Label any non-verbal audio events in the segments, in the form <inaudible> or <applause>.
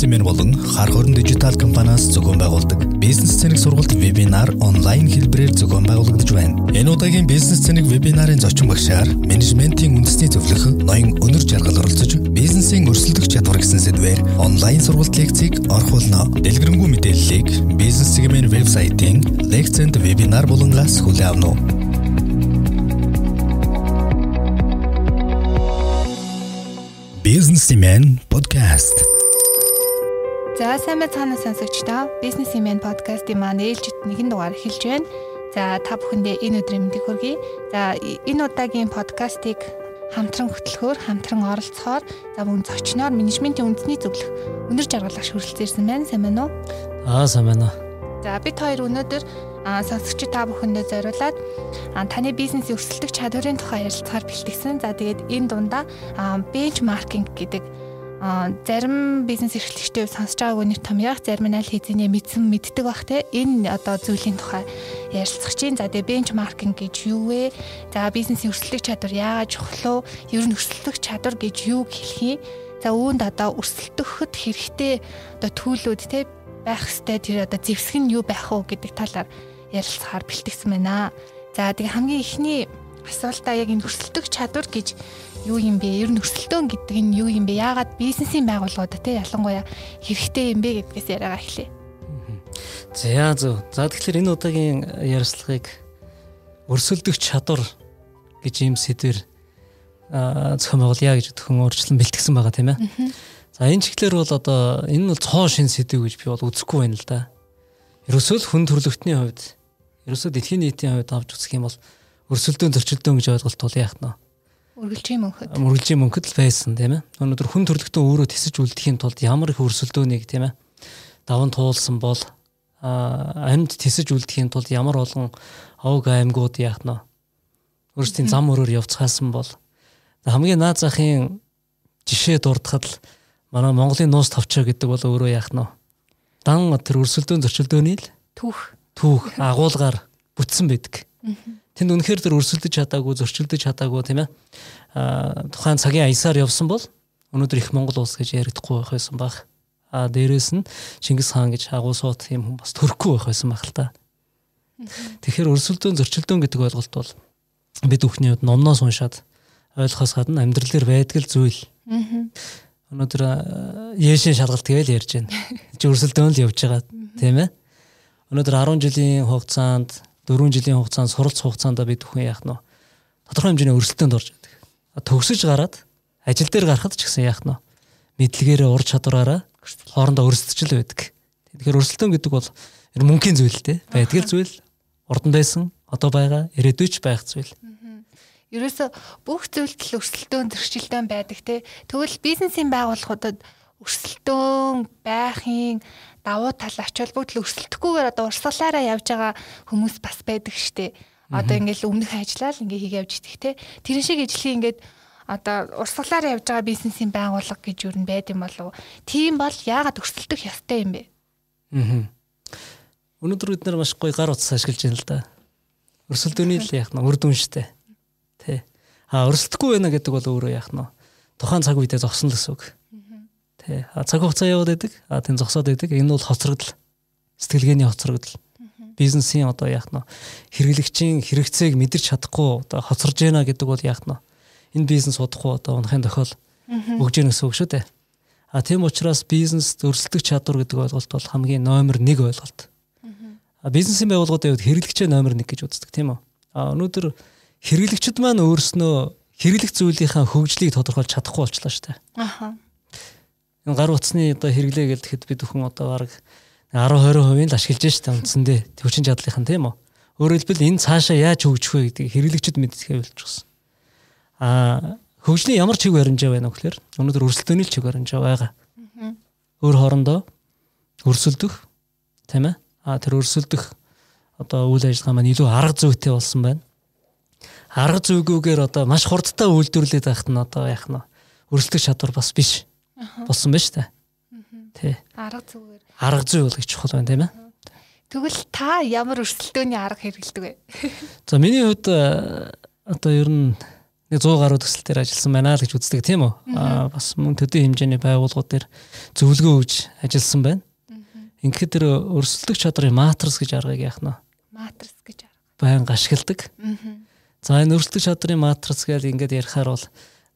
Семен болон хар хорон дижитал компаниас зохион байгуулдаг бизнес цэник сургалт вебинар онлайн хэлбэрээр зохион байгуулагдаж байна. Энэ удаагийн бизнес цэник вебинарын зочин багшаар менежментийн үндэсний зөвлөх ноён өнөр жаргал оролцож бизнесийн өрсөлдөх чадвар гэсэн сэдвээр онлайн сургалт лекцийг орхуулна. Дэлгэрэнгүй мэдээллийг бизнес сегмент вебсайтын лекцэнд вебинар болонгаас хүлээн авах нь Businessman podcast. За сайн мэцхан сонсогчдоо Businessman podcast-ийн маань ээлжид нэгэн дугаар эхэлж байна. За та бүхэндээ энэ өдрийн мэндийг хүргэе. За энэ удаагийн подкастыг хамтран хөтлөхөөр, хамтран оролцохоор за мөн зочноор менежментийн үндэсний зөвлөх өнөр жаргалах хүрэлцээрсэн байна. Сайн байна уу? Аа сайн байна. За бид хоёр өнөөдөр сонсогч та бүхэндээ зориулаад таны бизнесийн өсөлтөх чадварын тухай ярилцахаар бэлтгэсэн. За тэгээд энэ дундаа бенчмаркинг гэдэг зарим бизнес эрхлэгчтэй сонсож байгаагүй нэг том яг зарим нь аль хэзээ мэдсэн мэддэг бах те энэ одоо зүйлийн тухай ярилцах чинь за тэгээ бенчмаркинг гэж юу вэ? За бизнесийн өсөлтөх чадвар яагаад чухал вэ? Ер нь өсөлтөх чадвар гэж юу хэлэх юм? За үүнд одоо өсөлтөхөд хэрэгтэй одоо төлөвлөд те байх хэвээр тэр одоо зэвсэг нь юу байх вэ гэдэг талаар ярилцахаар бэлтгэсэн байна. За тэгээ хамгийн ихний асуултаа яг энэ өрсөлдөх чадвар гэж юу юм бэ? Ер нь өрсөлдөөн гэдэг нь юу юм бэ? Яагаад бизнесийн байгууллагууд те ялангуяа хэрэгтэй юм бэ гэдгээс яриагаа эхлэе. За зөв. За тэгэхээр энэ удаагийн ярилцлагыг өрсөлдөх чадвар гэж юм сэдвэр зохион байгуулъя гэж төхөн өөрчлөн бэлтгэсэн байгаа тийм ээ. За энэ чиглэлээр бол одоо энэ нь бол цоо шин сэдв гэж би бол үзэхгүй байна л да. Ерөөсөө л хүн төрөлхтний хувьд ерөөсөө дэлхийн нийтийн хувьд авч үзэх юм бол өрсөлдөөн зөрчилдөөн гэж ойлголт бол яах нь Үргэлжийн мөнхөд. Үргэлжийн мөнхөд л байсан тийм ээ. Өнөөдөр хүн төрлөختөө өөрөө тисэж үлдэхийн тулд ямар их өрсөлдөөнийг тийм ээ даван туулсан бол амьд тисэж үлдэхийн тулд ямар олон овг аймагуд яах нь өөрсдийн зам өрөөр явцгаасан бол хамгийн наад захын жишээ дурдахад л манай Монголын нуус тавчаа гэдэг бол өөрөө яах нь дан тэр өрсөлдөөн зөрчилдөөний л түүх түүх агуулгаар бүтсэн байдаг. Тэнд үнэхээр тэр өрсөлдөж чадаагүй, зөрчилдөж чадаагүй тийм ээ. Аа тухайн цагийн аясаар явсан бол өнөөдөр их Монгол улс гэж яригдахгүй байх байсан баг. Аа дээрэс нь Чингис хаан гэж агуу суут юм хүн бас төрөхгүй байх байсан баг л та. Тэгэхээр өрсөлдөөн зөрчилдөөн гэдэг ойлголт бол бид бүхний хувьд номноос уншаад ойлгохоос гадна амьдрал дээр байдаг л зүйл. Өнөөдөр яшин шалгалт гээл ярьж байна. <laughs> Чи өрсөлдөөн л явж байгаа тийм ээ. Өнөөдөр 10 жилийн хугацаанд 4 жилийн хугацаанд суралц хугацаанд бид бүхэн яах нь тодорхой хэмжээний өрсөлдөөнд орж байдаг. Төгсөж гараад ажил дээр гарахад ч гэсэн яах нь мэдлэгээрээ ур чадвараараа хоорондоо өрсөлдөж л байдаг. Тэгэхээр өрсөлдөөн гэдэг бол мөнхийн зүйл те байдаг зүйл урдан байсан одоо байгаа ирээдүйч байх зүйл. Ерөөсө бүх зүйлд л өрсөлдөөн зөрчилдөөн байдаг те. Тэгвэл бизнесийн байгууллагуудад өрсөлдөөн байхын давуу тал ач холбогдол өрсөлдөхгүйгээр одоо урсгалаараа явж байгаа хүмүүс бас байдаг штеп. Одоо ингээл өмнөх ажиллаа л ингээ хийгээ явж идэх те. Тэрэн шиг ижлэхий ингээд одоо урсгалаар явж байгаа бизнесийн байгууллага гэж юу н байд юм болов. Тийм бол яагаад өрсөлдөх ёстой юм бэ? Аа. Өнөөдөр бид нар маш гоё гар утас ашиглаж байна л да. Өрсөлдөөний л яах нь үр дүн штэ. Тэ. А өрсөлдөхгүй байна гэдэг бол өөрөө яах нь тухайн цаг үедээ зогсон л гэсэн үг. Тий. А цаг хугацаа яваад байдаг. А тэн зогсоод байдаг. Энэ бол хоцрогдол. Сэтгэлгээний хоцрогдол. Бизнесийн одоо яах нь хэрэглэгчийн хэрэгцээг мэдэрч чадахгүй одоо хоцорж байна гэдэг бол яах нь энэ бизнес удахгүй одоо унахын тохиол өгж гэнэ гэсэн үг шүү дээ. А тийм учраас бизнес өрсөлдөх чадвар гэдэг ойлголт бол хамгийн номер 1 ойлголт. А бизнесийн байгууллагуудын хувьд хэрэглэгчээ номер 1 гэж үздэг тийм үү? А өнөөдөр хэрэглэгчд маань өөрснөө хэрэглэх зүйлийнхаа хөгжлийг тодорхойлж чадахгүй болчлаа шүү дээ. Аха энэ гар утасны одоо хэрэглээ гэхэд бид бүхэн одоо бараг 10 20% л ашиглаж штэ үндсэндээ хүчин чадлынхан тийм үү. Өөрөөр хэлбэл энэ цаашаа яаж хөгжих вэ гэдгийг хэрэглэгчд мэддэхээ болчихсон. Аа хөгжлийн ямар чиг баримжаа байна вэ гэхээр өнөөдөр өрсөлдөөний чиг баримжаа байгаа. Өөр хоорондоо өрсөлдөх тийм ээ. Аа тэр өрсөлдөх одоо үйл ажиллагаа маань илүү арга зүйтэй болсон байна. Арга зүйгүүгээр одоо маш хурдтай үйлдвэрлээд байхад нь одоо яах нь өрсөлдөх чадвар бас биш болсон байна шүү дээ. Тий. Арга зүгээр. Арга зүй бол их чухал байна тийм ээ. Тэгвэл та ямар өрсөлдөөний арга хэрэглэдэг вэ? <laughs> За миний хувьд э, одоо ер нь нэг 100 гаруй төсөл дээр ажилласан байна л гэж үздэг тийм үү? Аа бас мөн төдий хэмжээний байгууллагууд дээр зөвлөгөө өгж ажилласан байна. Ингээд тэр өрсөлдөх чадрын матрис гэж аргыг яах нь матрис гэж арга. Баян ашигладаг. За энэ өрсөлдөх чадрын матрис гэж ингээд ярихаар бол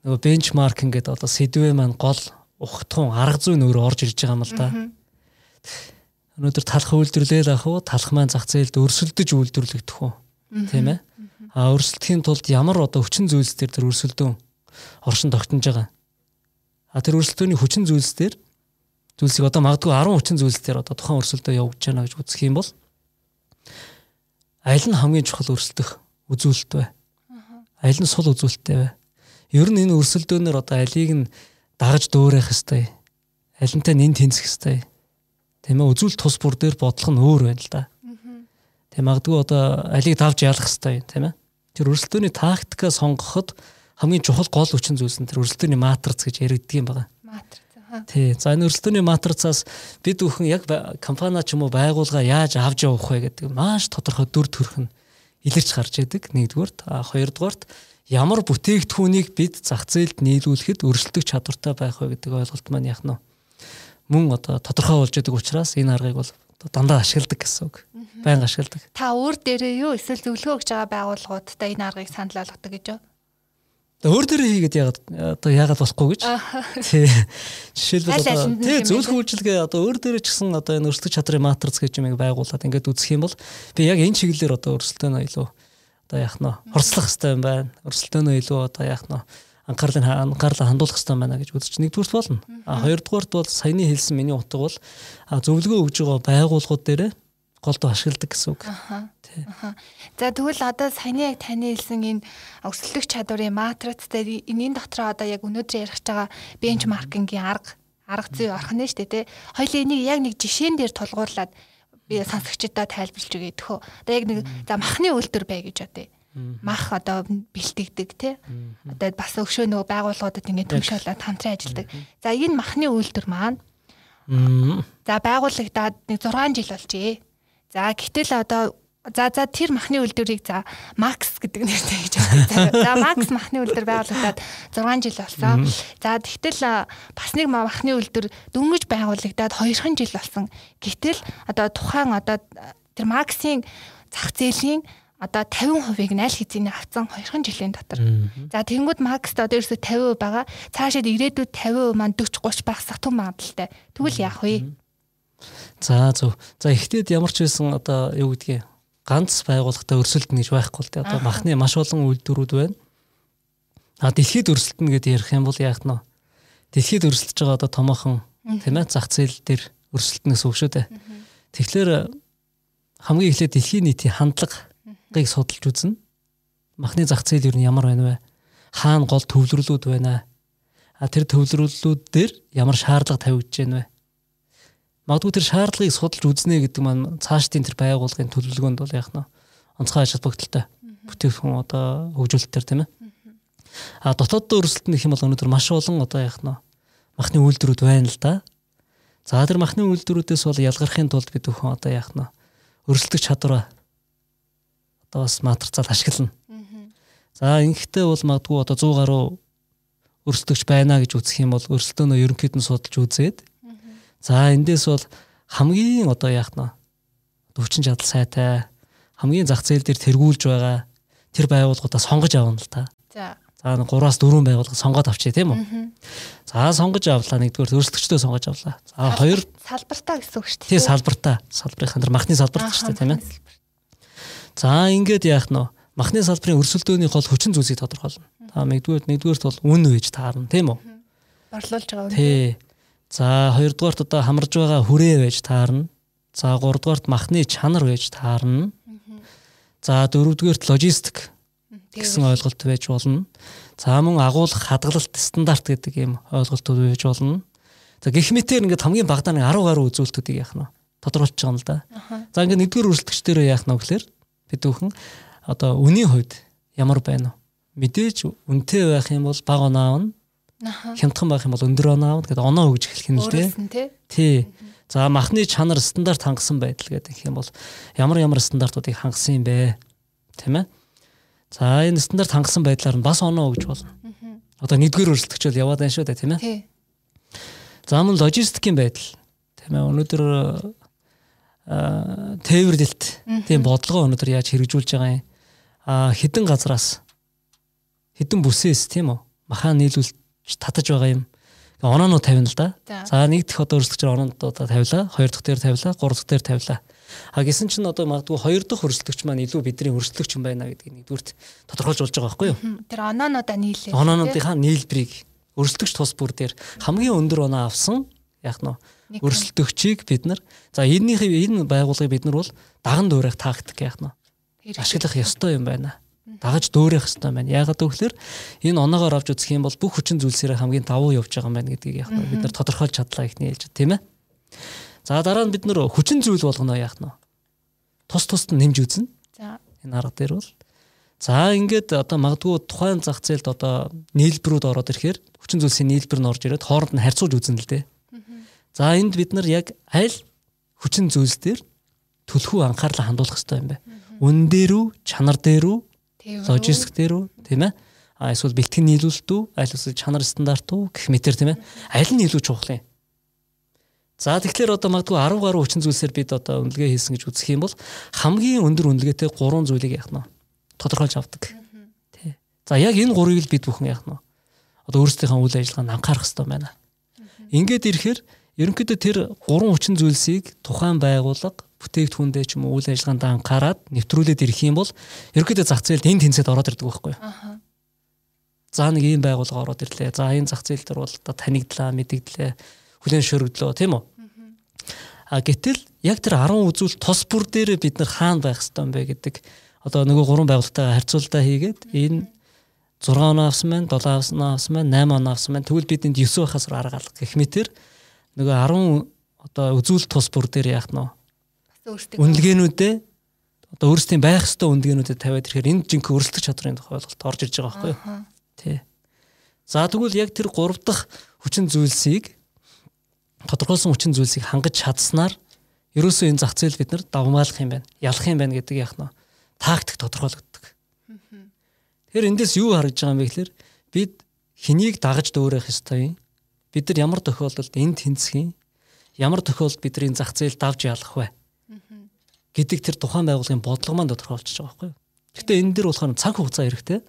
нөгөө бенчмаркинг гэдэг одоо сэдвээ маань гол ухтхуун арга зүй нөр орж ирж байгаа юм л да. Өнөөдөр талх үйлдвэрлээл ах уу талх маань зах зээлд өрсөлдөж үйлдвэрлэгдэх үү тийм ээ а өрсөлдөхийн тулд ямар одоо хүчин зүйлс төр тэр өрсөлдөөн оршин тогтнож байгаа. А тэр өрсөлдөөний хүчин зүйлс төр зүйлсийг одоо магадгүй 10 хүчин зүйлс төр одоо тухайн өрсөлдөө явуулж байна гэж үзэх юм бол аль нь хамгийн чухал өрсөлдөх үзүүлэлт вэ? Аль нь сул үзүүлэлттэй вэ? Ер нь энэ өрсөлдөөнөр одоо алийг нь дагаж дөөрэх хэвээр алинтай нэн тэнцэх хэвээр тийм ээ үзүүлэлт тус бүр дээр бодлого нь өөр байна л да. Тийм магадгүй одоо алийг давж ялах хэвээр тийм ээ тэр өрсөлдөөний тактика сонгоход хамгийн чухал гол хүчин зүйлс нь тэр өрсөлдөөний матриц гэж яригддаг юм байна. Матриц. Тий. За энэ өрсөлдөөний матрицаас бид бүхэн яг компани ч юм уу байгууллага яаж авч явах вэ гэдэг маш тодорхой дүр төрх нь илэрч гарч идэг. Нэгдүгürt, а хоёрдугаарт ямар бүтээгдэхүүнийг бид зах зээлд нийлүүлэхэд өрсөлдөх чадвартай байх вэ гэдэг ойлголт маань яг нь мөн одоо тодорхой болж идэг учраас энэ аргыг бол дандаа ашигладаг гэсэн үг. Баян ашигладаг. Та өөр дээрээ юу эсвэл зөвлөгөө өгж байгаа байгууллагуудтай энэ аргыг санал болгодог гэж юу? Өөр дээрээ хийгээд ягаад одоо ягаад болохгүй гэж. Тий. Жишээлбэл одоо тий зөвлөх үйлчилгээ одоо өөр дээрээ ч гэсэн одоо энэ өрсөлдөх чадрын матриц гэж юм байгуулад ингээд үзэх юм бол би яг энэ чиглэлээр одоо өрсөлдөөнөө илүү одоо яах нь хорслох хэрэгтэй юм байна. Өрсөлдөөнөө илүү одоо яах нь анхаарлыг анхаарлаа хандуулах хэрэгтэй байна гэж үзэж нэгдүгürt болно. А хоёрдугаарт бол саяны хэлсэн миний утга бол зөвлөгөө өгж байгаа байгууллагууд дээр голдоо ашигладаг гэсэн үг. За тэгвэл одоо саяны яг таны хэлсэн энэ өсөлтөх чадварын матриц дээр энэ дотроо одоо яг өнөөдөр ярих байгаа бенчмаркингийн арга арга зүй орох нь шүү дээ тий. Хоёул энийг яг нэг жишээн дээр тулгуурлаад би сонсогчдод тайлбарлаж өгье гэх хөө. Одоо яг нэг за махны үйлдвэр бай гэж одоо мах одоо бэлтгэдэг тий. Одоо бас өгшөө нөгөө байгууллагуудад ингээд төвшөөлөд хамтран ажилладаг. За энэ махны үйлдвэр маань За байгуулагдаад нэг 6 жил болжээ. За гэтэл одоо За за тэр махны үйлдвэрийг за Макс гэдэг нэртэй гэж байна. За Макс махны үйлдвэр байгуулагдаад 6 жил болсон. За тэгтэл бас нэг махны үйлдвэр дөнгөж байгуулагдаад 2хан жил болсон. Гэтэл одоо тухайн одоо тэр Максийн зах зээлийн одоо 50%-ийг найл хизээний авцсан 2хан жилийн дотор. За тэгэнгүүт Макст одоо ерөөсө 50% байгаа. Цаашид ирээдүйд 50% маань 40 30 багсах том магадaltaй. Тэгвэл яах вэ? За зөв. За ихтэйд ямар ч байсан одоо юу гэдгийг ганц байгууллагатай өрсөлдөн гэж байхгүй л дээ. Одоо махны маш олон үйлдвэрүүд байна. А дэлхийд өрсөлдөн гэдээ ярих юм бол яах нь вэ? Дэлхийд өрсөлдөж байгаа одоо томоохон тийм ээ зах зээл дээр өрсөлдөнөөс үг шүү дээ. Тэгэхээр хамгийн эхлээд дэлхийн нийтийн хандлага ыг судалж үзнэ. Махны зах зээл юу ямар байна вэ? Хаана гол төвлөрлүүд байна? А тэр төвлөрлүүд дээр ямар шаардлага тавигдж байна вэ? Магадгүй тэр шаардлагыг судалж үзнэ гэдэг маань цаашдын тэр байгууллагын төлөвлөгөөнд бол яах нь онцгой ажил бүгдэлтэй бүтээгдэхүүн одоо хөгжүүлэлтээр тийм ээ. А дотооддоо өрсөлдөн гэх юм бол өнөөдөр маш олон одоо яах нь махны үйлдвэрүүд байна л да. За тэр махны үйлдвэрүүдээс бол ялгархын тулд бид бүхэн одоо яах нь өрсөлдөх чадвараа одоо бас матрицаад ашиглана. За ингэхдээ бол магадгүй одоо 100 гаруй өрсөлдөгч байна гэж үзэх юм бол өрсөлдөөнөө ерөнхийд нь судалж үзээд за эндээс бол хамгийн одоо яах нь өвчин чадал сайтай хамгийн зах зээл дээр тэргүүлж байгаа тэр байгууллагуудаа сонгож авна л та. За. За 3-аас 4 байгууллага сонгоод авчи тийм үү? За сонгож авлаа нэгдүгээр өрсөлдөгчдөө сонгож авлаа. За хоёр салбартаа гэсэн үг шүү дээ. Тийм салбартаа. Салбарын хандар махны салбарт шүү дээ тийм ээ. За ингээд яах нь махны салбарын өрсөлдөөний гол хүчин зүйлсийг тодорхойлно. Та нэгдүгээр нэгдүгээрт бол үн үеж таарна тийм үү? Борлуулж байгаа үн. Тий. За хоёрдугаарт одоо хамарж байгаа хүрээ байж таарна. За гуравдугаарт махны чанар байж таарна. За дөрөвдүгээрт логистик гэсэн ойлголт байж болно. За мөн агуулгах хадгалалт стандарт гэдэг ийм ойлголтууд байж болно. За гэх мэтээр ингээд хамгийн багадаа нэг 10 гаруй үзүүлэлтүүдийг яах нь тодорхойлж байгаа юм л да. За ингээд нэгдүгээр өрсөлдөгчдөө яах нь гэхээр бид бүхэн одоо үнийн хувьд ямар байна вэ? Мэдээж үнэтэй байх юм бол бага оноо аавна. Хямдхан байх юм бол өндөр оноо аавна. Тэгээд оноо өгж эхлэх нь л дээ. Тий. За махны чанар стандарт хангасан байдал гэдэг юм бол ямар ямар стандартуудыг хангасан юм бэ? Тэ мэ? За энэ стандарт хангасан байдлаар нь бас оноо өгж болно. Одоо нэгдүгээр өрсөлдөгч бол яваад байна шүү дээ тийм ээ. Тий. За мөн логистикийн байдал тийм ээ өнөөдөр аа тээвэрлэлт тийм бодлого өнөөдөр яаж хэрэгжүүлж байгаа юм а хідэн газраас хідэн бүсээс тийм үү махан нийлүүлж татаж байгаа юм оноонууд тавина л да. За нэг дэх одоо өрсөлдөгчөр оноонуудаа тавилаа, хоёр дахь дээр тавилаа, гурав дахь дээр тавилаа. А гисэн чинь одоо магадгүй хоёр дахь өрсөлдөгч маань илүү бидний өрсөлдөгч юм байна гэдгийг нэгдүгürt тодорхойлж болж байгаа байхгүй юу? Тэр оноонуудаа нийлээ. Оноонуудынхаа нийлбэрийг өрсөлдөгч тус бүр дээр хамгийн өндөр оноо авсан яг нь өрсөлдөгчийг бид нар за энэнийхээ энэ байгууллагыг бид нар бол даган дуурайх тактик яг нь ашиглах ёстой юм байна. Дагаж дөөрөх ёстой байна. Яагаад гэвэл энэ оноогоор авч үзэх юм бол бүх хүчин зүйлсээр хамгийн давуу явж байгаа юм байна гэдгийг яг бид нар тодорхойлж чадлаа ихний хэлж тийм ээ. За дараа нь бид нар хүчин зүйл болгоно яах нь. Тус тусд нь нэмж үзнэ. За энэ арга дээр бол за ингээд одоо магадгүй тухайн зах зээлд одоо нийлбэрүүд ороод ирэхээр хүчин зүйлсийн нийлбэр нь орж ирээд хооронд нь харьцуулж үзнэ л дээ. За энд бид нар яг аль хүчин зүйлс дээр төлхөө анхаарлаа хандуулах хэрэгтэй юм байна үн дээр үү, чанар дээр үү, логистик дээр үү, тийм ээ? А эсвэл бэлтгэн нийлүүлэлт үү, аль эсвэл чанар стандарт үү гэх мэтэр тийм ээ? Аль нь илүү чухал юм? За тэгэхээр одоо магадгүй 10 гаруй хүчин зүйлсээр бид одоо үнэлгээ хийсэн гэж үзэх юм бол хамгийн өндөр үнэлгээтэй 3 зүйлийг яах нь тодорхойлж авдаг. Тий. За яг энэ гурыг л бид бүхэн яах нь одоо өөрсдийнхөө үйл ажиллагаанд анхаарах хэрэгтэй байна. Ингээд ирэхээр ерөнхийдөө тэр 3 хүчин зүйлсийг тухайн байгууллага бүтээгдэхүүндээ ч юм уу үйл ажиллагаанд анхаарад нэвтрүүлээд ирэх юм бол ерөөдөө зах зээлд энэ тэнцээд ороод ирдэг байхгүй юу? Аа. За нэг ийм байгууллага ороод ирлээ. За энэ зах зээл дээр бол танигдлаа, мэдэгдлээ, хүлэн шөргөлөө тийм үү? А гэтэл яг тэр 10 үзүүл тос бүр дээр бид нар хаана байх хэвээр юм бэ гэдэг одоо нөгөө гурван байгууллагатайгаа харьцуулалтаа хийгээд энэ 6 оноо авсан байна, 7 оноо авсан байна, 8 оноо авсан байна. Тэгвэл бид энд 9 байхаас арга алга гэх мэтэр нөгөө 10 одоо үзүүл тус бүр дээр яах нь үнэлгээнүүдээ одоо өөрсдийн байх ёстой үнэлгээнүүдэд тавиад ирэхээр энд жинхэнэ өрсөлдөх чадрын тухай ойлголт орж ирж байгаа байхгүй юу? Тий. За тэгвэл яг тэр гурав дахь хүчин зүйлсийг тодорхойлсон хүчин зүйлсийг хангаж чадсанаар ерөөсөө энэ зах зээл бид нар давмгаалах юм байна. Ялах юм байна гэдэг яах нь тактик тодорхойлогддог. Тэгэхээр эндээс юу харагдж байгаа юм бэ гэхээр бид хэнийг дагаж дөөрөх ёстой юм. Бид нар ямар тохиолдолд энд тэнцэх юм? Ямар тохиолдолд бидний зах зээл давж ялах вэ? гэдэг тэр тухайн байгууллагын бодлого маань тодорхойлчихж байгаа байхгүй юу. Гэхдээ энэ дэр болохоор цаг хугацаа хэрэгтэй.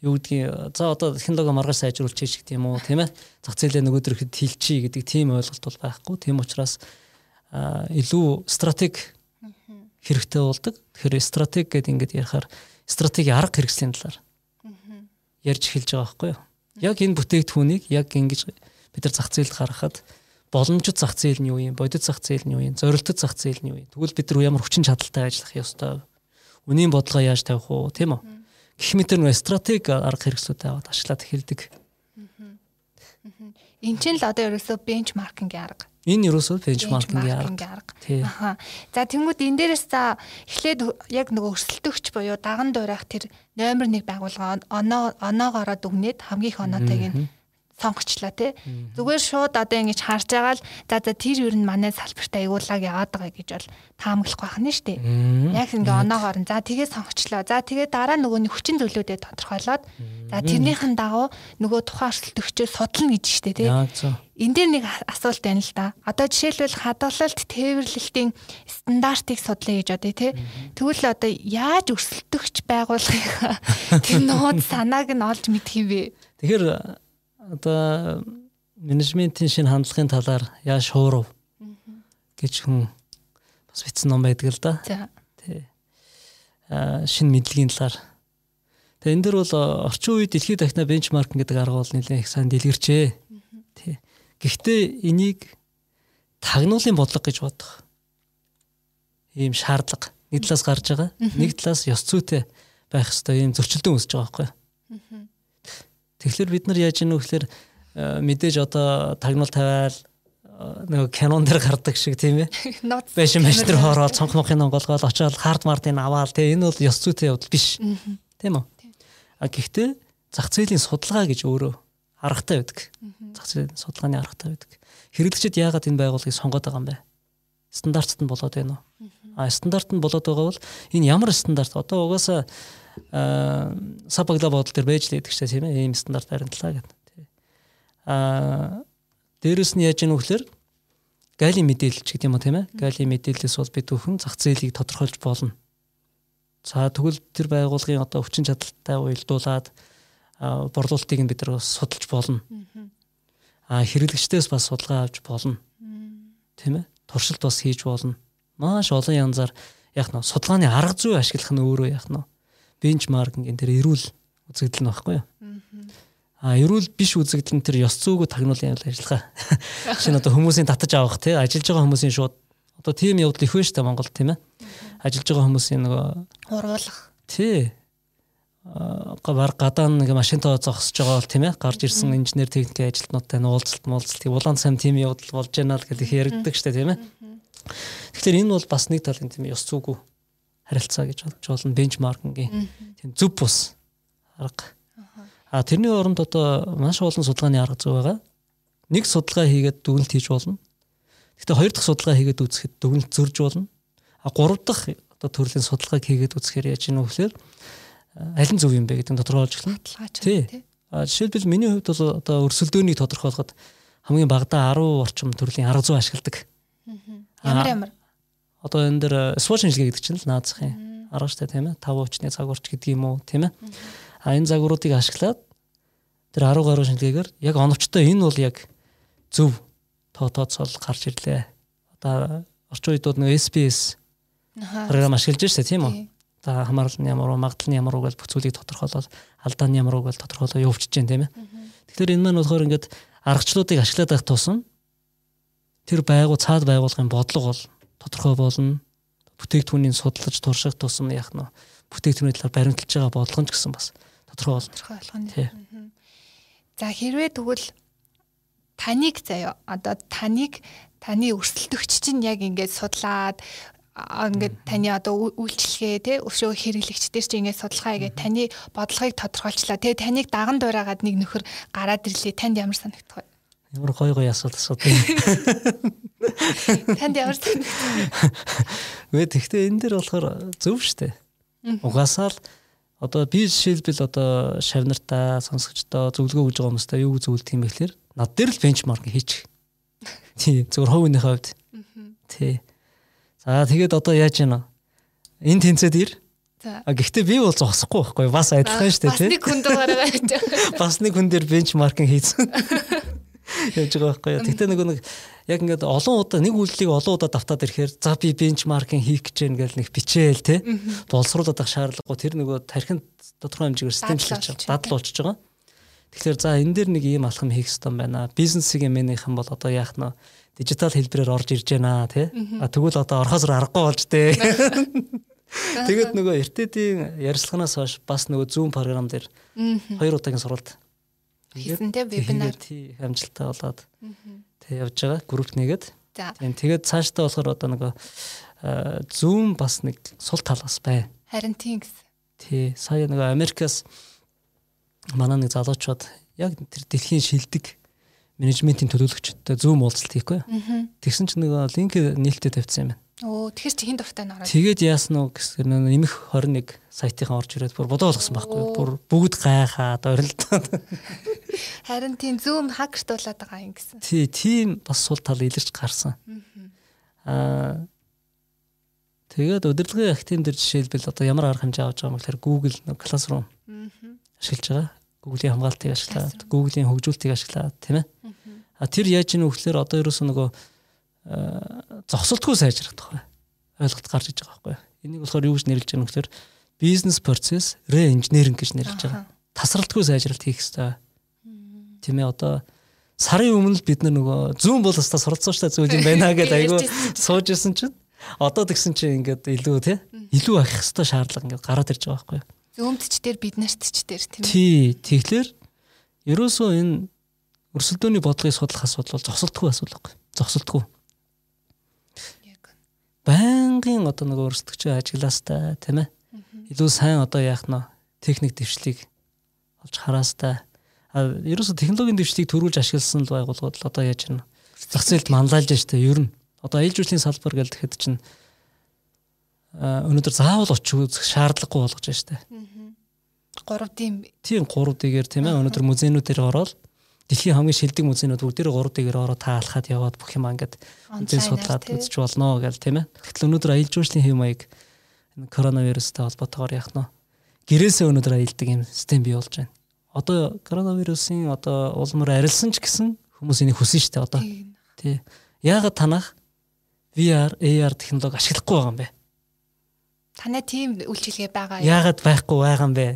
Юу гэдгийг за одоо технологи маргааш сайжруулж хийж гэх юм уу тийм ээ. Зах зээлээ нөгөөдөр ихэд хилчий гэдэг тийм ойлголт бол байхгүй. Тийм учраас илүү стратеги хэрэгтэй болдог. Тэгэхээр стратеги гэдэг ингээд ярихаар стратеги арга хэрэгслийн талаар ярьж эхэлж байгаа байхгүй юу. Яг энэ бүтээгдэхүүнийг яг ингэж бид нар зах зээлд гаргахад боломжит зах зээл нь юу юм, бодит зах зээл нь юу юм, зорилттой зах зээл нь юу юм. Тэгвэл бид нар ямар хүчин чадалтай ажиллах ёстой. Үнийн бодлого яаж тавих уу, тийм үү? Гэх мэтэр нөө стратеги арга хэрэгслүүдээ аваад ашиглаад эхэлдэг. Энд чинь л одоо ерөөсөө бенчмаркингийн арга. Энэ ерөөсөө бенчмаркингийн арга. Аха. За тэнгууд энэ дээрээс за эхлээд яг нөгөө өрсөлдөгч буюу даган дуурайх тэр номер 1 байгууллага оноо оноогоороо дүгнээд хамгийн их оноотэйг нь сонгочлаа тий. Зүгээр шууд одоо ингэж харж байгаа л за за тэр юу н манай салбарт аягуулаг яваад байгаа гэж бол таамаглах байх нь дээ. Яг ингээ оноогоор нь за тэгээ сонгочлоо. За тэгээ дараа нөгөө хүчин зүйлүүдэд тодорхойлоод за тэрнийхэн дагуу нөгөө тухайн өрсөлдөгчөө судална гэж дээ тий. Энд дээр нэг асуулт байна л да. Одоо жишээлбэл хадгалалт тээвэрлэлтийн стандартыг судлаа гэж одоо тий. Тэгвэл одоо яаж өрсөлдөгч байгуулгыг <laughs> тэр нууд санааг нь олж мэдх юм бэ? Тэгэхээр одоо менежментийн шинэ хандлагын талаар яа шуурав гэж хүн бас бичсэн ном байдаг л да. Тий. Аа шинэ мэдлэгийн талаар. Тэгээ энэ дэр бол орчин үед дэлхийд дахина бенчмаркинг гэдэг арга бол нэлээд их сайн дэлгэрчээ. Тий. Гэхдээ энийг тагнуулын бодлого гэж бодох. Ийм шаардлага нэг талаас гарч байгаа. Нэг талаас ёс зүйтэй байх хэвээр ийм зөрчилдөөн үүсэж байгаа байхгүй юу? Тэгэхээр бид нар яаж ийнө гэхээр э, мэдээж одоо тагнуул тавиал э, нэг кинон дээр гардаг шиг тийм ээ. Бэшин машин хоороод цонх мохын онголгоол очоод хард мартын аваал тийм энэ бол ёс зүйтэй явдал биш. Тийм үү? А гэхдээ зах зээлийн судалгаа гэж өөрөө аргатай байдаг. Зах зээлийн судалгааны аргатай байдаг. Хэрэглэгчид яагаад энэ байгууллагыг сонгоод байгаа юм бэ? Стандартт нь болоод байна уу? А стандарт нь болоод байгаа бол энэ ямар стандарт? Одоо угаасаа аа сапагла бодол төр байж л идэх чинь тийм ээ ийм стандарт баримтлаа гэдэг. Аа дээрэс нь яаж яах вэ гэхээр галийн мэдээлэлч гэдэг юм уу тийм ээ. Галийн мэдээлэлээс бол бид бүхэн зах зээлийг тодорхойлж болно. За тэгвэл тэр байгууллагын одоо хүчин чадалтай уялдуулаад борлуулалтыг нь бид нар судалж болно. Аа хэрэглэгчдээс бас судалгаа авч болно. Тийм ээ. Туршилт бас хийж болно. Маш олон янзаар яг нь судалгааны арга зүй ашиглах нь өөрөө яг нь бенчмаркинг энэ тэр эрүүл үзэгдэл нь баггүй юу? А эрүүл биш үзэгдэл нь тэр ёс зүйгөө тагнуулын ажиллагаа. <laughs> Шинэ одоо хүмүүсийн татаж авах тий ажиллаж байгаа хүмүүсийн шууд Одоо тийм явдал их байна шүү дээ Монголд тийм ээ. Ажиллаж байгаа хүмүүсийн нөгөө уруулах. Тий. Аа баг гадаа нэг машинтаа зогсож байгаа бол тийм ээ. Гарч ирсэн инженер техникийн ажилтнуудтай уулзалт муулзалт улаан сайн тийм явдал болж байна л гэдэг яригддаг шүү дээ тийм ээ. Тэгэхээр энэ бол бас нэг талын тийм ёс зүгүү харилцаа гэж болж болно бенчмаркингийн тийм зөв бус арга. А тэрний оронд одоо маш олон судалгааны арга зүй байгаа. Нэг судалгаа хийгээд дүгнэлт хийж болно. Гэхдээ хоёр дахь судалгаа хийгээд үзэхэд дүгнэлт зөрж болно. А гурав дахь одоо төрлийн судалгааг хийгээд үзэхээр яаж ийм вэ гэхээр аль нь зөв юм бэ гэдэг нь тодорхойлж эхэлнэ. Тий. А жишээлбэл миний хувьд бол одоо өрсөлдөөнийг тодорхойлоход хамгийн багадаа 10 орчим төрлийн арга зүй ашигладаг. Ямар ямар? Одоо энэ дэр swatch шинжилгээ гэдэг чинь л наазахын арга штэ тийм ээ. 5 хүчний загварч гэдэг юм уу тийм ээ. А энэ загваруудыг ашиглаад тэр 10 гаруй шинжилгээгээр яг оновчтой энэ бол яг зөв тоо тооцоол гарч ирлээ. Одоо орчин үед нэг SPS програм ашиглаж штэ тийм үү? За хамаарлын ямар уу, магадлалын ямар уу гэж бүх зүйлийг тодорхойлоод алдааны ямар уу гэж тодорхойлоо явуулж чинь тийм ээ. Тэгэхээр энэ маань болохоор ингээд аргачлуудыг ашиглаад байх тусам тэр байгуу цаад байгуулгын бодлого бол тодорхой болно. Бүтээгдэхүүнийг судалж турших тусам яах нь бүтээгдэхүүний талаар баримталж байгаа бодлого ч гэсэн бас тодорхой болно. Тодорхой болгоно. За хэрвээ тэгвэл таныг заяа одоо таныг таны өрсөлдөгч чинь яг ингээд судлаад ингээд таны одоо үйлчлэгээ те өшөө хэрэглэгчдэр чи ингээд судалгаа хийгээд таны бодлогыг тодорхойлчлаа. Тэгээ таныг даган дуурайгаад нэг нөхөр гараад ирлээ. Танд ямар санагдах вэ? Ямар гой гой асуулт асуудаг. <laughs> Танд ямар вэ? Гэхдээ энэ дэр болохоор зөв штэ. Угаасаа л одоо би жишээлбэл одоо шавнартаа сонсогчдоо зөвлөгөө өгж байгаа хүмүүстээ юу зөвлөдөг юм бэ гэхээр над дээр л бенчмарк хийчих. <laughs> Тий, зөвхөн хувийнхээ хувьд. Тий. За тэгээд одоо яаж яана? Энэ тэнцээд ир. За. Гэхдээ би бол зогсохгүй байхгүй бас адилхан дээ тий. Бас нэг хүн дугаараа байж. <laughs> Бас нэг хүн дээр бенчмаркинг хийсэн. Яаж байгаа байхгүй. Гэхдээ нөгөө нэг яг ингээд олон удаа нэг үйлдэлийг олон удаа давтаад ирэхээр за би бенчмаркинг хийх гэж байна гэл нэг бичээл тий. Боловсруулах шаардлагагүй тэр нөгөө тархинд тодорхой хэмжээгээр системчлэж дадал болчихж байгаа. Тэгэхээр за энэ дээр нэг ийм алхам хийх хэрэгтэй байна. Бизнесийн мэнийхэн бол одоо яах нь дижитал хэлбэрээр орж ирж байна тий. А тэгвэл одоо орхосоор аргагүй болж дээ. <laughs> Тэгээд нөгөө эртээдийн ярилцлаганаас хойш бас нөгөө Zoom програм дээр хоёр удаагийн сурвалт хийсэн тий вебинар тий амжилттай болоод тий явж байгаа групп нэгээд. Тийм тэгээд цаашдаа болохоор одоо нөгөө Zoom бас нэг сул тал бас бай. Харин тийм гэсэн. Тий сая нөгөө Америкаас манай нэг залуучууд яг тэр дэлхийн шилдэг менежментийн төлөөлөгчтэй зүүн уулзалт хийхгүй. Тэгсэн чинь нэг линк нээлттэй тавьсан юм байна. Оо тэгэхээр чи хин дуртай нараад. Тэгээд яасан уу гэсээр нэмэх 21 сайтынхаа орж ирээд бүр бодоо болгосон байхгүй. Бүр бүгд гайхаад орилдоод. <laughs> Харин тийм зүүм хакертуулаад байгаа юм гэсэн. Тий, тийм бас сул тал илэрч гарсан. Аа Тэгээд удирдлагын актив дээр жишээлбэл одоо ямар арга хэмжээ авч байгаа юм гэхээр Google Classroom ашиглаж байгаа. Google-ийн хамгаалтыг ашиглаад, Google-ийн хөгжүүлэлтийг ашиглаад тийм ээ. А тэр яаж ийн вөхлөөр одоо ерөөсөө нөгөө зогсолтгүй сайжрах бай. Ойлголт гарч иж байгаа байхгүй. Энийг болохоор юу гэж нэрлэж байгаа нөхлөөр бизнес процесс re-engineering гэж нэрлэж байгаа. Тасралтгүй сайжралт хийх хэрэгтэй. Тийм ээ одоо сарын өмнө бид нар нөгөө зүүн бол өстө суралцсан зүйл юм байна гэдээ айгүй сууж исэн чинь одоо тэгсэн чинь ингээд илүү тий илүү ахих хэвээр шаардлага ингээд гараад ирж байгаа байхгүй. Өмдч дээр бид нарт ч дээр тийм ээ. Тий. Тэгэхээр ерөөсөө энэ өрсөлдөөний бодлогыг судлах асуудал бол зогсолтгүй асуудал байхгүй. Зогсолтгүй. Байнгын одоо нэг өрсөлдөгч ажиглаастай тийм ээ. Илүү сайн одоо яах нь техник дэвшлиг олж хараастай. А ерөөсөө технологийн дэвшлиг төрүүлж ашигласан л байгууллагууд л одоо яаж юм зах зээлд манлайлж штэ ер нь. Одоо ээлж үйлчлийн салбар гэдэг чинь өнөөдөр заавал очих шаардлагагүй болгож байна штэ. 3D-ийн Тийм 3D-гээр тийм ээ өнөөдөр музейнүүдээр ороод дэлхийн хамгийн шилдэг музейнүүд бүгдээр 3D-гээр ороод таалахад яваад бүх юм ингээд музей судлаад үзэж болно гэл тийм ээ. Тэгтэл өнөөдөр аялал жуулчлалын хэм маяг коронавирустай холбоотойгоор яах нь гэрээсээ өнөөдөр аялдаг юм систем бий болж байна. Одоо коронавирусын одоо улмар арилсан ч гэсэн хүмүүс энийг хүсэн шүү дээ одоо. Тий. Яагаад танах VR, AR технологи ашиглахгүй байгаа юм бэ? Танай тийм үйлчилгээ байгаа юу? Яагаад байхгүй байгаа юм бэ?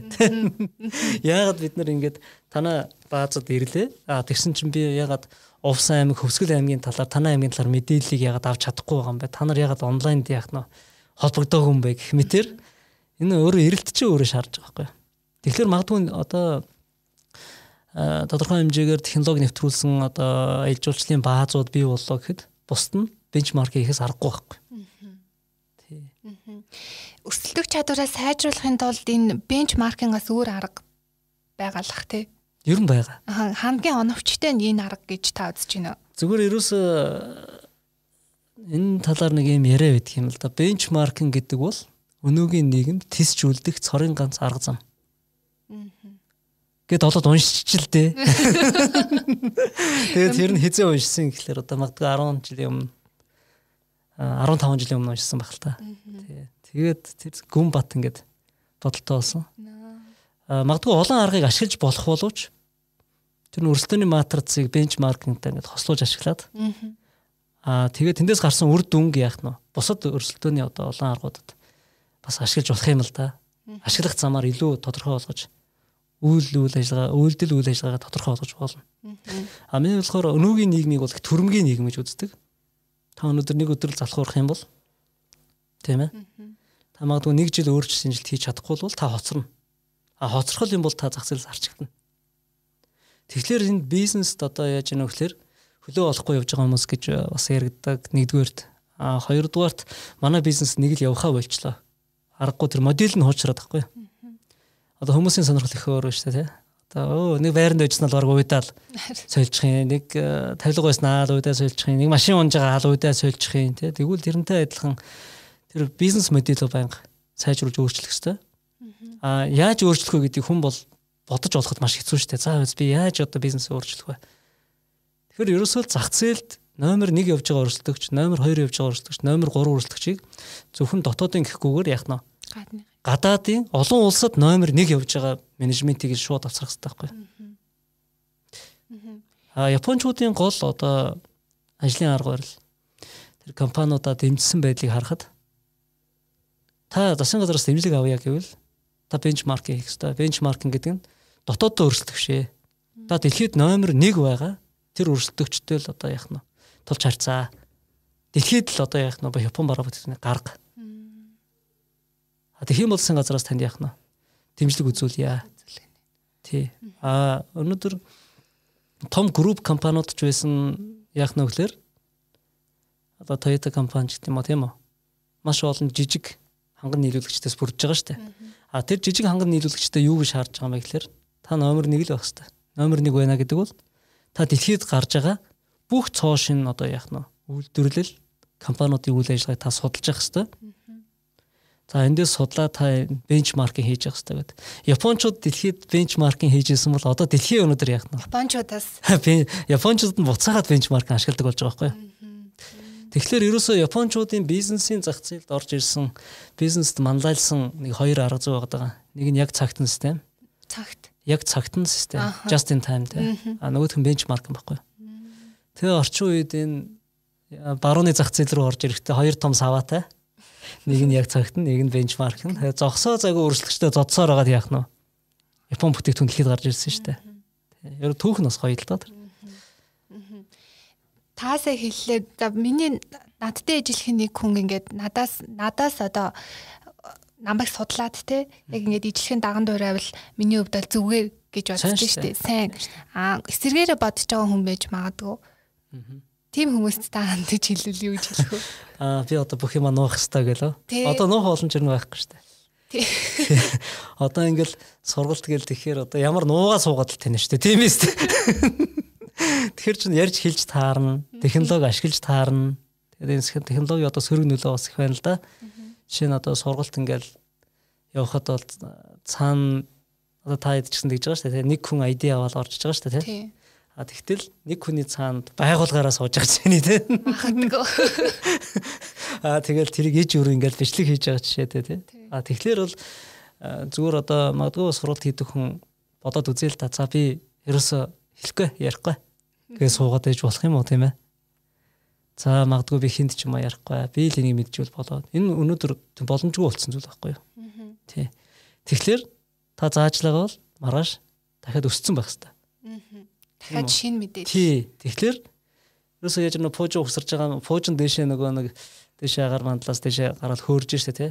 Яагаад бид нар ингэж танаа баазад ирлээ. А тэгсэн чинь би яагаад Увс аймаг, Хөвсгөл аймгийн талаар, танаа аймгийн талаар мэдээллийг яагаад авч чадахгүй байгаа юм бэ? Та нар яагаад онлайнд яах нь холбогдоог юм бэ гэх мэтэр энэ өөрөө эрэлт чинь өөрөө шаарж байгаа байхгүй. Тэгэхээр магадгүй одоо тодорхой хэмжээгээр технологи нэвтрүүлсэн одоо аялал жуулчлалын баазууд бий боллоо гэхэд бусд нь бенчмарк хийхээс аргагүй байхгүй. Тий. Өрсөлдөх чадвараа сайжруулахын тулд энэ бенчмаркингаас өөр арга байгалах тий. Ер нь байгаа. Хамгийн оновчтой нь энэ арга гэж та үзэж байна уу? Зүгээр ерөөсөө энэ талаар нэг юм яриа байдаг юм л да. Бенчмаркинг гэдэг бол өнөөгийн нийгэмд тисжүүлдэг цорын ганц арга зам. Гэт олоод уншиж л дээ. <laughs> Тэгээд тэр нь хизээ уншсан гэхэлэр одоо магадгүй 10 жилийн өмнө 15 жилийн өмнө уншсан баг л та. Тэгээд тэр гүн бат ингээд бодолтой болсон. Магадгүй олон аргыг ашиглаж болох боловч тэр нь өрсөлдөөний матрицыг бенчмаркингтай ингээд хослуулж ашиглаад Аа тэгээд тэндээс гарсан үр дүнг яах нь бусад өрсөлдөөний одоо олон аргуудад бас ашиглаж болох юм л да. Ашиглах замаар илүү тодорхой болгож үйл үйл ажиллагаа, үйлдэл үйл ажиллагаагаа тодорхой болгож болно. А миний болохоор өнөөгийн нийгмийг бол төрөмгийн нийгэм гэж үздэг. Та өнөөдөр нэг өдөр л залхуурах юм бол тийм ээ. Та магадгүй нэг жил өөрчлөсөн жилд хийж чадахгүй бол та хоцорно. А хоцрохол юм бол та зах зээлээс арчигдана. Тэгэхээр энэ бизнест одоо яаж яах вэ гэхээр хөлөө олохгүй явж байгаа хүмүүс гэж э, бас яригддаг нэгдүгээрт а хоёрдугаарт манай бизнес нэг л явхаа болчлоо. Аргагүй тэр модель нь хуучраад байхгүй. Одоо хүмүүсийн сонирхол их өөр шүү дээ тий. Одоо өө нэг байранд байжснаа л баг уйдаал сольчих юм. Нэг э, тавилга байснаа л уйдаа сольчих юм. Нэг машин унж байгаа л уйдаа сольчих юм тий. Тэгвэл тэрнтэй адилхан тэр бизнес модель байнга сайжруулж өөрчлөх хэрэгтэй. А яаж өөрчлөх вэ гэдгийг хүн бол бодож олоход маш хэцүү шүү дээ. За би яаж одоо бизнесээ өөрчлөх вэ? Тэгэхээр ерөөсөө зах зээлд номер 1 явж байгаа өрсөлдөгч, номер 2 явж байгаа өрсөлдөгч, номер 3 өрсөлдөгчийг зөвхөн дотоодын гэхгүйгээр яах нь гадаадын олон улсад номер 1 явж байгаа менежментийг шууд авцрах хэрэгтэй байхгүй. А японочдын гол одоо ажлын арга барил тэр компаниудаа дэмжсэн байдлыг харахад та засгийн газраас дэмжлэг авъя гэвэл та бенчмаркинг хийх хэрэгтэй. Бенчмаркинг гэдэг нь дотооддоо өрсөлдөх шээ. Та дэлхийд номер 1 байгаа тэр өрсөлдөгчтэй л одоо яах нь тулч харцаа. Дэлхийд л одоо яах нь Япон бараа бүтээний гарга. А тэгэх юм бол сан газараас танд яах нь дэмжлэг үзүүлье. Тий. А өнөөдөр том групп компаниуд ч байсан яах нь гэхээр одоо Toyota компани ч гэдэм үү тийм үү. Маш олон жижиг ханган нийлүүлэгчдээс бүрдэж байгаа шүү дээ. А тэр жижиг ханган нийлүүлэгчтэй юу гэж шаардж байгаа юм бэ гэхээр та номер 1 л байх хэрэгтэй. Номер 1 байна гэдэг бол та дэлхийд гарч байгаа бүх цоо шин одоо яах нь үйлдвэрлэл компаниудын үйл ажиллагааг та судалж явах хэрэгтэй. За эндээс судлаа та бенчмаркинг хийж явах хэрэгтэй гэдэг. Япончууд дэлхийд бенчмаркинг хийжсэн бол одоо дэлхийн өнөөдөр яах нь? Япончуудаас <laughs> Япончууд нь буцаагаад бенчмаркинг ашигладаг болж байгаа байхгүй юу? Тэгэхээр ерөөсөө Япончуудын бизнесийн зах зээлд орж ирсэн бизнест манлайлсан нэг хоёр арга зүй байгаа. Нэг нь яг цагтан систем. Цагт яг цагт нь систем just in time тий. А нөгөөх нь бенчмарк юм баггүй. Тэгээ орчин үед энэ барууны зах зээл рүү орж ирэхдээ хоёр том саваатай. Нэг нь яг цагт нэг нь бенчмарк нь. Тэгээ зогсоо цагаа өрсөлдөгчтэй зодсоор байгаад яах нь вэ? Япон бүтээгдэхүүн дэлхийд гарч ирсэн шүү дээ. Ер нь түүх нь бас гоё л доо. Таасаа хэллээ. За миний надтай ижилхэн нэг хүн ингээд надаас надаас одоо намайг судлаад те яг ингээд ижлэхэн даган дуурайвал миний хувьд бол зүгээр гэж бодсон шүү дээ. Сайн. Аа эсэргээрээ бодож байгаа хүн байж магадгүй. Тийм хүмүүст та хандаж хэлвэл юу гэж хэлэх вэ? Аа би одоо бүх юм нуух хэрэгтэй гэлөө. Одоо нуух боломж юу байхгүй шүү дээ. <laughs> Одоо ингээл сургалт гээл тэгэхээр одоо ямар нуугаа суугаад л тань шүү дээ. Тийм ээ. <laughs> Тэгэхээр чинь ярьж хэлж таарна, технологи ашиглаж таарна. Тэгээд энэ технологи одоо сөрөг нөлөө бас их байна л да. Жишээ нь одоо сургалт ингээл явхад бол цаана Одоо та гэсэн тэгж байгаа шүү дээ. Нэг хүн ID аваад орж иж байгаа шүү дээ, тий. А тэгтэл нэг хүний цаанд байгуулгаараа сууж байгаа ч юм тий. Магадгүй. <laughs> А тэгэл тэрийг ээж өөр ингээл бичлэг хийж байгаа жишээтэй тий. А тэгэхээр бол зүгээр одоо магадгүй суралт хийдэг хүн бодоод үзээл та за би ерөөсө хэлэхгүй ярихгүй гэж суугаад ээж болох юм уу тийм ээ. За магадгүй би хинт ч юм а ярихгүй. Би л энийг мэдчихвэл болоод. Энэ өнөөдөр боломжгүй болсон зүйл байхгүй юу? Тий. Тэгэхээр та заажлагаа бол маргааш дахиад өссөн байх хэрэгтэй. Дахиад шин мэдээ. Тий. Тэгэхээр ерөөсөө яаж нөө пуужин ухсарж байгаа пуужин дээшээ нөгөө нэг дээшээ агаар мандлаас дээшээ гараад хөөрж штэ тий.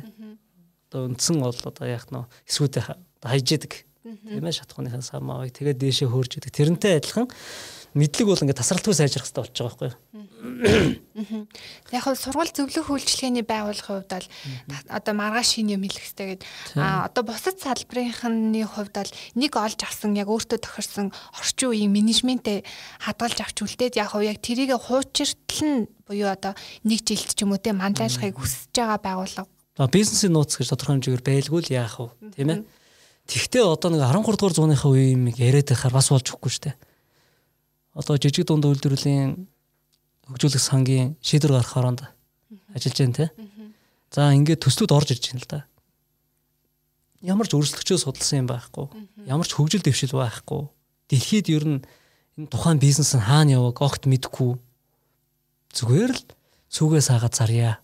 Одоо үндсэн бол одоо яах нь эсвүүдээ хайж идэг. Тийм ээ шатхууныхаа самаавыг тэгээд дээшээ хөөрж идэг. Тэрнтэй адилхан мэдлэг бол ингээд тасралтгүй сайжрах хэрэгтэй болж байгаа байхгүй юу? Яг нь сургууль зөвлөх үйлчлэгээний байгууллагын хувьд бол одоо маргааш шин юм хэлэх хэрэгтэй гэдэг. А одоо бусад салбарынхны хувьд бол нэг олж авсан яг өөртөө тохирсон орчин үеийн менежментээ хадгалж авч үлдээд яг яг тэрийг хуучиртал нь буюу одоо нэг жилд ч юм уу те манлайлахыг хүсэж байгаа байгууллага. Бизнесийн нууц гэж тодорхой хэмжээгээр байлгүй л яах вэ? Тийм ээ. Тэгвэл одоо нэг 13 дугаар зууныхаа үеийн юм яриад байхаар бас болж өгөхгүй дээ одоо жижиг дунд үйлдвэрлэлийн хөгжүүлэх сангийн шийдвэр гаргах оронд ажиллаж байна те. За ингээд төслүүд орж ирж байна л да. Ямар ч өрсөлдөгчөө судалсан юм байхгүй. Ямар ч хөгжил дэвшил байхгүй. Дэлхийд ер нь энэ тухайн бизнес нь хаана яваг огт мэдэхгүй. Зүгээр л сүгээс хаагаад зарья.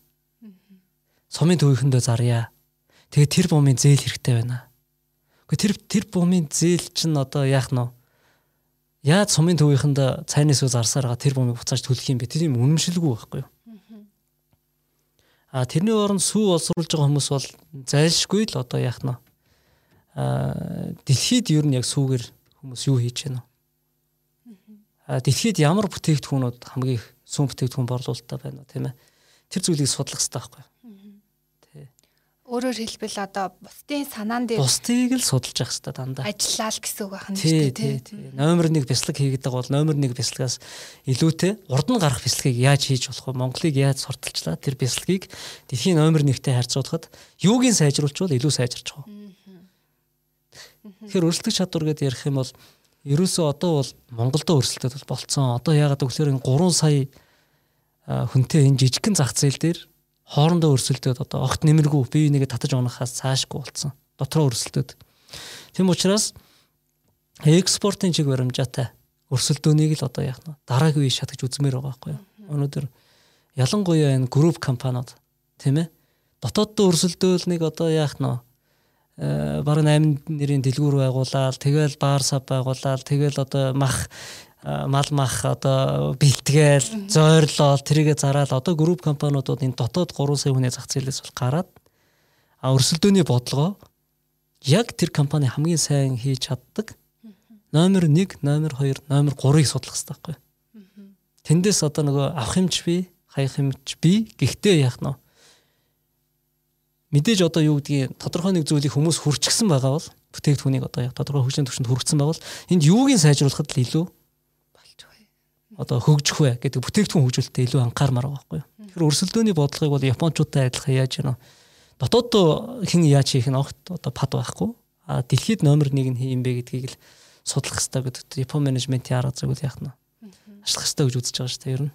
Сумын төвийнхөндөө зарья. Тэгээ тэр бумын зээл хэрэгтэй байна. Гэхдээ тэр тэр бумын зээл чинь одоо яах нь Яаж сумын төвийнхэнд цайнаас үз арсаар га тэр бумыг буцааж төлөх юм бэ? Тэр юм үнэмшилгүй байхгүй юу? А тэрний оронд сүү боловсруулж байгаа хүмүүс бол зайлшгүй л одоо яах нь а дэлхийд ер нь яг сүүгээр хүмүүс юу хийж байна вэ? А дэлхийд ямар бүтээгдэхүүнүүд хамгийн их сүүн бүтээгдэхүүн борлуулалтаа байна вэ тийм ээ? Тэр зүйлийг судлах хэрэгтэй байхгүй юу? Өөрөөр хэлбэл одоо бусдын санаан дээр бусдыг л судалж явах хэрэгтэй дандаа. Ажиллаа л гэсэн үг байна шүү дээ тий. Номер 1 бяцлаг хийгээд байгаа бол номер 1 бяцлагаас илүүтэй урд нь гарах бяцлагыг яаж хийж болох вэ? Монголыг яаж сурталчлаа? Тэр бяцлагыг дэлхийн номер 1-тэй харьцуулахад юугийн сайжруулчвал илүү сайжирч байгаа. Тэгэхээр өрсөлдөх чадвар гэдээ ярих юм бол ерөөсөө одоо бол Монголдо өрсөлдөд бол болцсон. Одоо яагаад гэвэл энэ 3 сая хүнтэй энэ жижигхэн зах зээл дээр хоорондоо өрсөлдөд одоо огт нэмэргүй бие бинийгээ татаж унахаас цаашгүй болцсон. Дотроо өрсөлдөд. Тийм учраас экспортын чиг баримжаатай өрсөлдөөнийг л одоо яах нь дараагийн үе шатаж үзмээр байгаа байхгүй юу. Өнөөдөр ялангуяа энэ групп компаниуд тийм ээ дотооддоо өрсөлдөөл нэг одоо яах нь баг 8 нэрийн дэлгүүр байгуулаад тэгэл баар сав байгуулаад тэгэл одоо мах мал мах одоо бэлтгээл зойрлол тэрийгэ зараал. Одоо групп компаниудад энэ дотоод 3 сая хүний зах зээлээс бол гараад а өрсөлдөөний бодлого яг тэр компани хамгийн сайн хийж чаддаг номер 1, номер 2, номер 3-ыг судлах хэрэгтэй байхгүй. Тэндээс одоо нөгөө авах юмч би, хаях юмч би гэхдээ яах нь мэдээж одоо юу гэдгийг тодорхой нэг зүйлийг хүмүүс хүрчгсэн байгаа бол бүтээгдэхүүнийг одоо яг тодорхой хөгжлийн түвшинд хүргэсэн байгаа бол энд юугийн сайжруулахад л илүү одоо хөгжих вэ гэдэг бүтээгдэхүүн хөгжүүлэлтэд илүү анхаармаар байгаа байхгүй юу. Тэгэхээр өрсөлдөөний бодлогыг бол японочдод адилхан яаж яана дотоод хин яаж хийх нь огт одоо пад байхгүй. А дэлхийд номер 1 нь хийм бэ гэдгийг л судлах хэрэгтэй гэдэгт Япон менежментийн арга зүгэл яах нь ашлах хэрэгтэй гэж үзэж байгаа шүү дээ ер нь.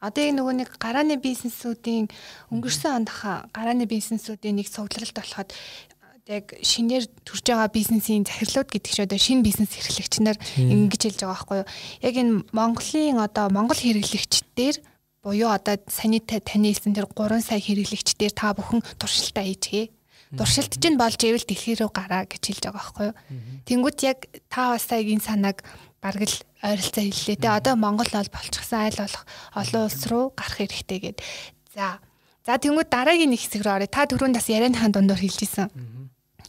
Одоо энэ нөгөө нэг гарааны бизнесүүдийн өнгөрсөн онд гарааны бизнесүүдийн нэг цугларалт болоход яг шинээр төрж байгаа бизнесийн захирлууд гэдэг чинь одоо шинэ бизнес эрхлэгчнэр ингэж хэлж байгаа байхгүй юу. Яг энэ Монголын одоо Монгол хэрэглэгчдэр буюу одоо саний таны хэлсэн тэр 3 сая хэрэглэгчдэр та бүхэн туршилтаа хийчихье. Туршилт чинь болж ивэл дэлхий рүү гараа гэж хэлж байгаа байхгүй юу. Тэнгүүт яг та бас сая энэ санааг бараг л ойролцоо хэллээ. Тэгээ одоо Монгол бол болчихсон айл болох олон улс руу гарах хэрэгтэй гэд. За. За тэнгүүд дараагийн нэг хэсэг рүү оръё. Та түрүүнд бас ярианыхаа дундор хэлжсэн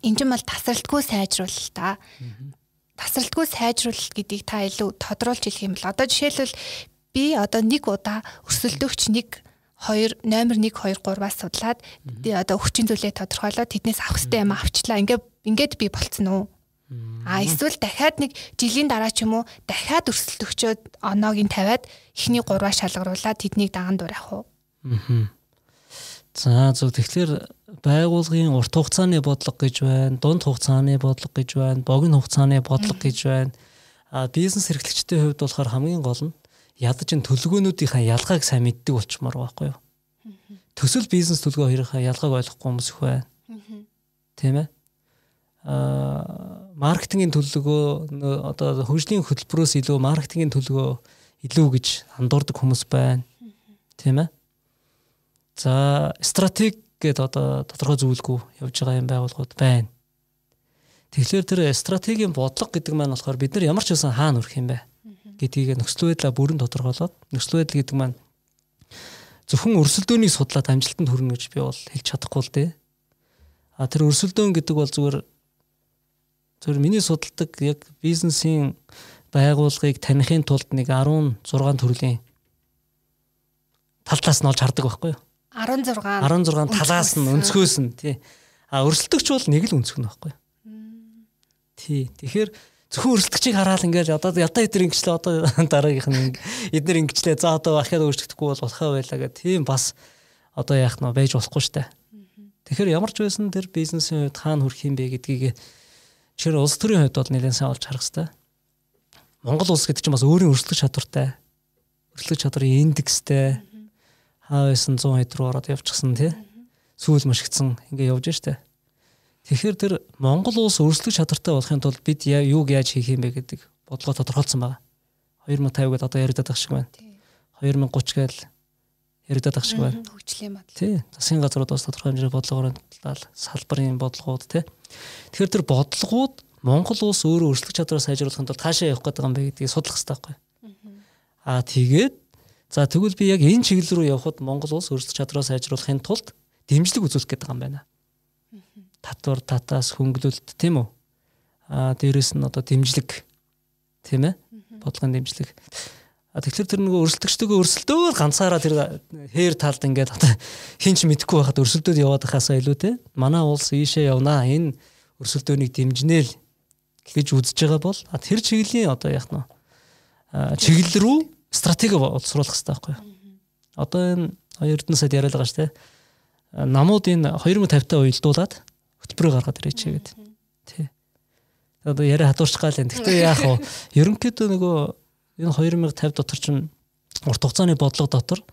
эн чинь бол тасралтгүй сайжруулалт та. Тасралтгүй сайжруулалт гэдгийг та илүү тодруулж хэлэх юм бол одоо жишээлбэл би одоо нэг удаа өрсөлдөгч нэг 2 номер 1 2 3-аас судлаад одоо хүчин зүйлээ тодорхойлоод тэднээс авах хэрэгтэй юм авчлаа. Ингээд ингээд би болцсон уу? А эсвэл дахиад нэг жилийн дараа ч юм уу дахиад өрсөлдөгчөөд оноог нь тавиад эхний 3-аа шалгаруулад тэднийг даган дур авах уу? Аа. За зөв тэгэхээр байгуулгын урт хугацааны бодлого гэж байна, дунд хугацааны бодлого гэж байна, богино хугацааны бодлого гэж байна. А бизнес эрхлэгчдийн хувьд болохоор хамгийн гол нь ядаж энэ төлөвлөгөөнүүдийнхаа ялгааг сайн мэддэг болчмоор байхгүй юу? Төсөл бизнес төлөвлөгөө хоёрынхаа ялгааг ойлгохгүй хүмүүс их байна. Тийм ээ? Аа маркетингийн төлөвлөгөө одоо хөгжлийн хөтөлбөрөөс илүү маркетингийн төлөвлөгөө илүү гэж андуурдаг хүмүүс байна. Тийм ээ? За стратеги гээд одоо тодорхой зөвлөгөө явж байгаа юм байгууллагууд байна. Тэгэхээр тэр стратегийн бодлого гэдэг маань болохоор бид нар ямар ч байсан хаана өрөх юм бэ гэдгийг нөхцөл байдлаа бүрэн тодорхойлоод нөхцөл байдал гэдэг маань зөвхөн өрсөлдөөнийг судлаад амжилтанд хүрнэ гэж би бол хэлж чадахгүй л дээ. А тэр өрсөлдөөн гэдэг бол зүгээр зөвхөн миний судалдаг яг бизнесийн байгууллагыг таних тулд нэг 16 төрлийн талаас нь олж хардаг байхгүй юу? 16 16 талаас нь өнцгөөс нь тий. А өрсөлдөгч бол нэг л өнцгөн байхгүй? Тий. Тэгэхээр зөвхөн өрсөлдөгчийг хараад ингээл одоо ятаа эдэр ингэчлээ одоо дараагийнх нь эдэр ингэчлээ за одоо ахиад өөрчлөгдөхгүй бол болохоо байлаа гэх тийм бас одоо яах нь байж болохгүй штэ. Тэгэхээр ямар ч байсан тэр бизнесийн хувьд хаана хүрэх юм бэ гэдгийг чихэр улс төрийн хувьд бол нэлээд сайн олж харах хэрэгтэй. Монгол улс гэдэг чинь бас өөрийн өрсөлдөх чадвартай. Өрсөлдөх чадрын индекстэй хаа байсан 100 хэд рүү ороод явчихсан тий. Сүүл машигдсан ингээ явж штэ. Тэгэхээр тэр Монгол улс өрсөлдөх чадвартай болохын тулд бид юуг яаж хийх юм бэ гэдэг бодлого тодорхойлсон байгаа. 2050 гэдээ одоо яриад байгаа шиг байна. 2030 гээл яриад байгаа шиг байна. Хөгжлийн бодол. Тий. Засгийн газрууд бас тодорхой хэмжээний бодлогоор салбарын бодлогууд тий. Тэгэхээр тэр бодлогууд Монгол улс өөрөө өрсөлдөх чадвараа сайжруулахын тулд хаашаа явах гэдэг юм бэ гэдгийг судлах хэрэгтэй байхгүй. Аа тэгээд за тэгвэл би яг энэ чиглэл рүү явхад Монгол улс өрсөлдөх чадвараа сайжруулахын тулд дэмжлэг үзүүлэх гэдэг юм байна. Татвар татаас хөнгөлөлт тийм үү? А дээрэс нь одоо дэмжлэг тийм ээ? Бодлогын дэмжлэг. Тэгэхээр тэр нөгөө өрсөлдөгчдөө өрсөлдөө ганцаараа тэр хээр талд ингээд хинч мэдхгүй байхад өрсөлдөөд яваад байхаасаа илүү те? Манай улс ийшээ явнаа энэ өрсөлдөөнийг дэмжнээл гэж үзэж байгаа бол тэр чиглэлийн одоо яах нь чиглэл рүү стратеги боловсруулах хэрэгтэй байхгүй юу одоо энэ Эрдэнэ сайд яриад байгаа шүү те намууд энэ 2050 та уялдуулаад хөтөлбөрөөр гаргаад ирээч гэдэг. Тий. Одоо яриа хадуурч гал юм. Гэхдээ яах вэ? Ерөнхийдөө нөгөө энэ 2050 дотор чинь урт хугацааны бодлого дотор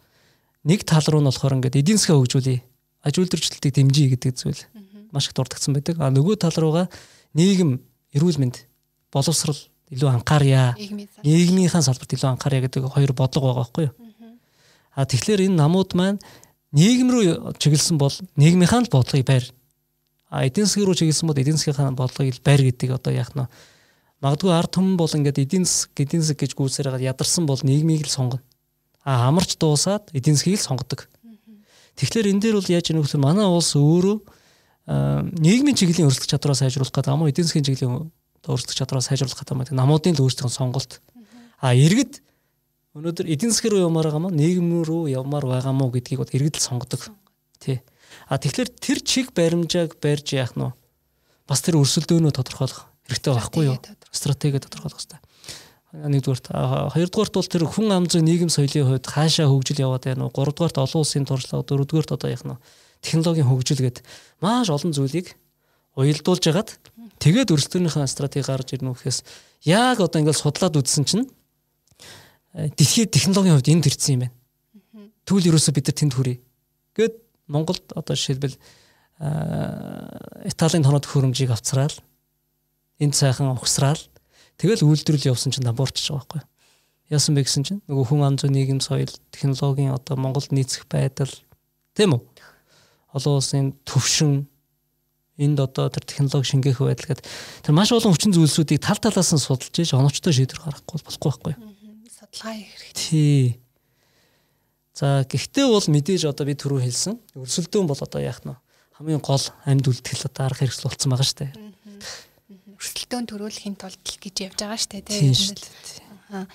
нэг тал руу нь болохоор ингээд эдийн засгаа хөгжүүлээ. Аж үйлдвэрчлэлтийг дэмжиж гэдэг зүйл маш их дурдгдсан байдаг. А нөгөө тал руугаа нийгэм эрүүл мэнд боловсрал илүү анхаарья. Нийгмийнхаа салбарт илүү анхаарья гэдэг хоёр бодлого байгаа байхгүй юу? А тэгэхээр энэ намууд маань нийгэм рүү чиглэсэн бол нийгмийнхаа л бодлогыг байр. А эдийн засгийн руу чиглэсэн бол эдийн засгийн бодлогыг байр гэдэг одоо яах нь магадгүй ард түмэн бол ингээд эдийн засаг эдийн засаг гэж гүйцээр ядарсан бол нийгмийг л сонгоно. А амарч дуусаад эдийн засгийг л сонгодог. Тэгэхээр энэ дээр бол яаж гэхээр манай улс өөрөө нийгмийн чиглэлийн өрсөлдөх чадвараа сайжруулах гэдэг юм уу эдийн засгийн чиглэлийн өрсөлдөх чадвараа сайжруулах гэдэг юм уу намуудын л өөрсдийн сонголт. А иргэд өнөөдөр эдийн засгийн руу явмаар байгаа мó нийгэм рүү явмаар байгаа мó гэдгийг бол иргэд л сонгодог. Тий. А тэгэхээр тэр чиг баримжааг барьж яах нь бас тэр өрсөлдөөнөө тодорхойлох хэрэгтэй байхгүй юу? Стратеги тодорхойлох. Хэрэгтэй. Нэгдүгээрт хоёрдугаарт бол тэр хүн ам зүй нийгэм соёлын хувьд хаашаа хөгжил яваад байна уу? Гуравдугаарт олон улсын туршлага, дөрөвдүгээрт одоо яах нь технологийн хөгжил гээд маш олон зүйлийг уялдуулж хагаад тэгээд өрсөлдөөнийхөө стратеги гарч ирнэ гэхээс яг одоо ингээд судлаад үзсэн чинь э, дэлхийн технологийн хувьд энд ирсэн юм байна. Тэгвэл ерөөсөө бид нар тэнд хүрээ. Гэт Монголд одоо жишээлбэл Италийн тоноод хөрөмжийг авцраал энд сайхан ухсраал тэгэл үйлдвэрлэл явсан чинь дампуурч байгаа байхгүй. Яасан бэ гэсэн чинь нөгөө хүн ам зүй нийгэм соёл технологийн одоо Монголд нийцэх байдал тийм үү? Олон улсын төвшин энд одоо тэр технологи шингээх байдал гэдэг тэр маш олон хүчин зүйлсүүдийг тал талаас нь судалж ийж оновчтой шийдвэр гаргахгүй болохгүй байхгүй. Судалгаа хийх хэрэгтэй. Тий. За гэхдээ бол мэдээж одоо би түрүү хэлсэн өрсөлдөөн бол одоо яах нь хамгийн гол амьд үлдэл одоо арга хэрэгсэл болсон байгаа шүү дээ. Өрсөлдөөн төрүүлэхийн тулд л гэж явж байгаа шүү дээ тийм.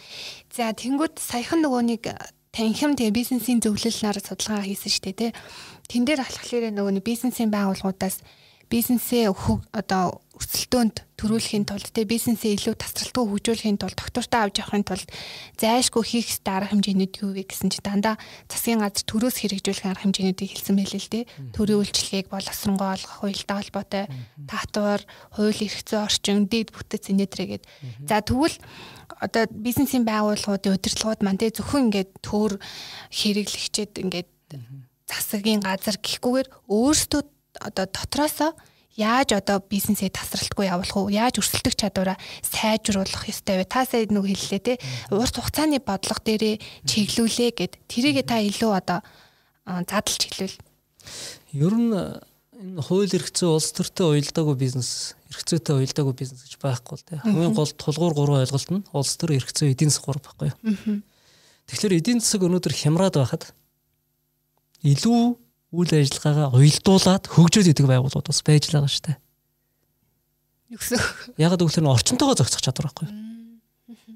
За тэнгууд саяхан нөгөө нэг танхим тэгээ бизнесийн зөвлөл нар судалгаа хийсэн шүү дээ тий. Тэн дээр болохоор нөгөө бизнесийн байгууллагуудаас бизнесээ одоо өсөлтөөнд төрүүлэхийн тулд те бизнесээ илүү тасралтгүй хөгжүүлэхийн тулд доктортой авч явахын тулд зайлшгүй хийх ёстой арга хэмжээнүүд юу вэ гэсэн чи дандаа засгийн газар төрөөс хэрэгжүүлэх арга хэмжээнүүдийг хэлсэн байлээ л те. Төрийн үйлчлэгийг боловсронгоо олгох хуультай холбоотой татвар хууль эрх зүйн орчин дэд бүтэц инээдрэгээд за тэгвэл одоо бизнесийн байгууллагуудын удирдлагууд маань те зөвхөн ингээд төр хэрэглэгчэд ингээд засгийн газар гэхгүйгээр өөрсдөө одоо дотроосоо яаж одоо бизнесээ тасралтгүй явуулах уу? Яаж өрсөлдөх чадвараа сайжруулах ёстой вэ? Та сая нэг хэллээ те. Урт хугацааны бодлого дээрээ чиглүүлээ гэд тэрийг та илүү одоо задлж хэлвэл. Ер нь энэ хууль эрх зүй улс төртэй уялдаагүй бизнес, эрх зүйтэй уялдаагүй бизнес гэж байхгүй л те. Хамгийн гол тулгуур гурван ойлголт нь улс төр эрх зүй эдийн засаг гур байхгүй юу? Тэгэхээр эдийн засаг өнөөдөр хямраад байхад илүү үйл ажиллагаагаа уялдуулад хөгжөөд идэг байгууллагууд бас байж л байгаа шүү дээ. Ягаад гэвэл энэ орчинтойгоо зохицох чадвар байхгүй юу?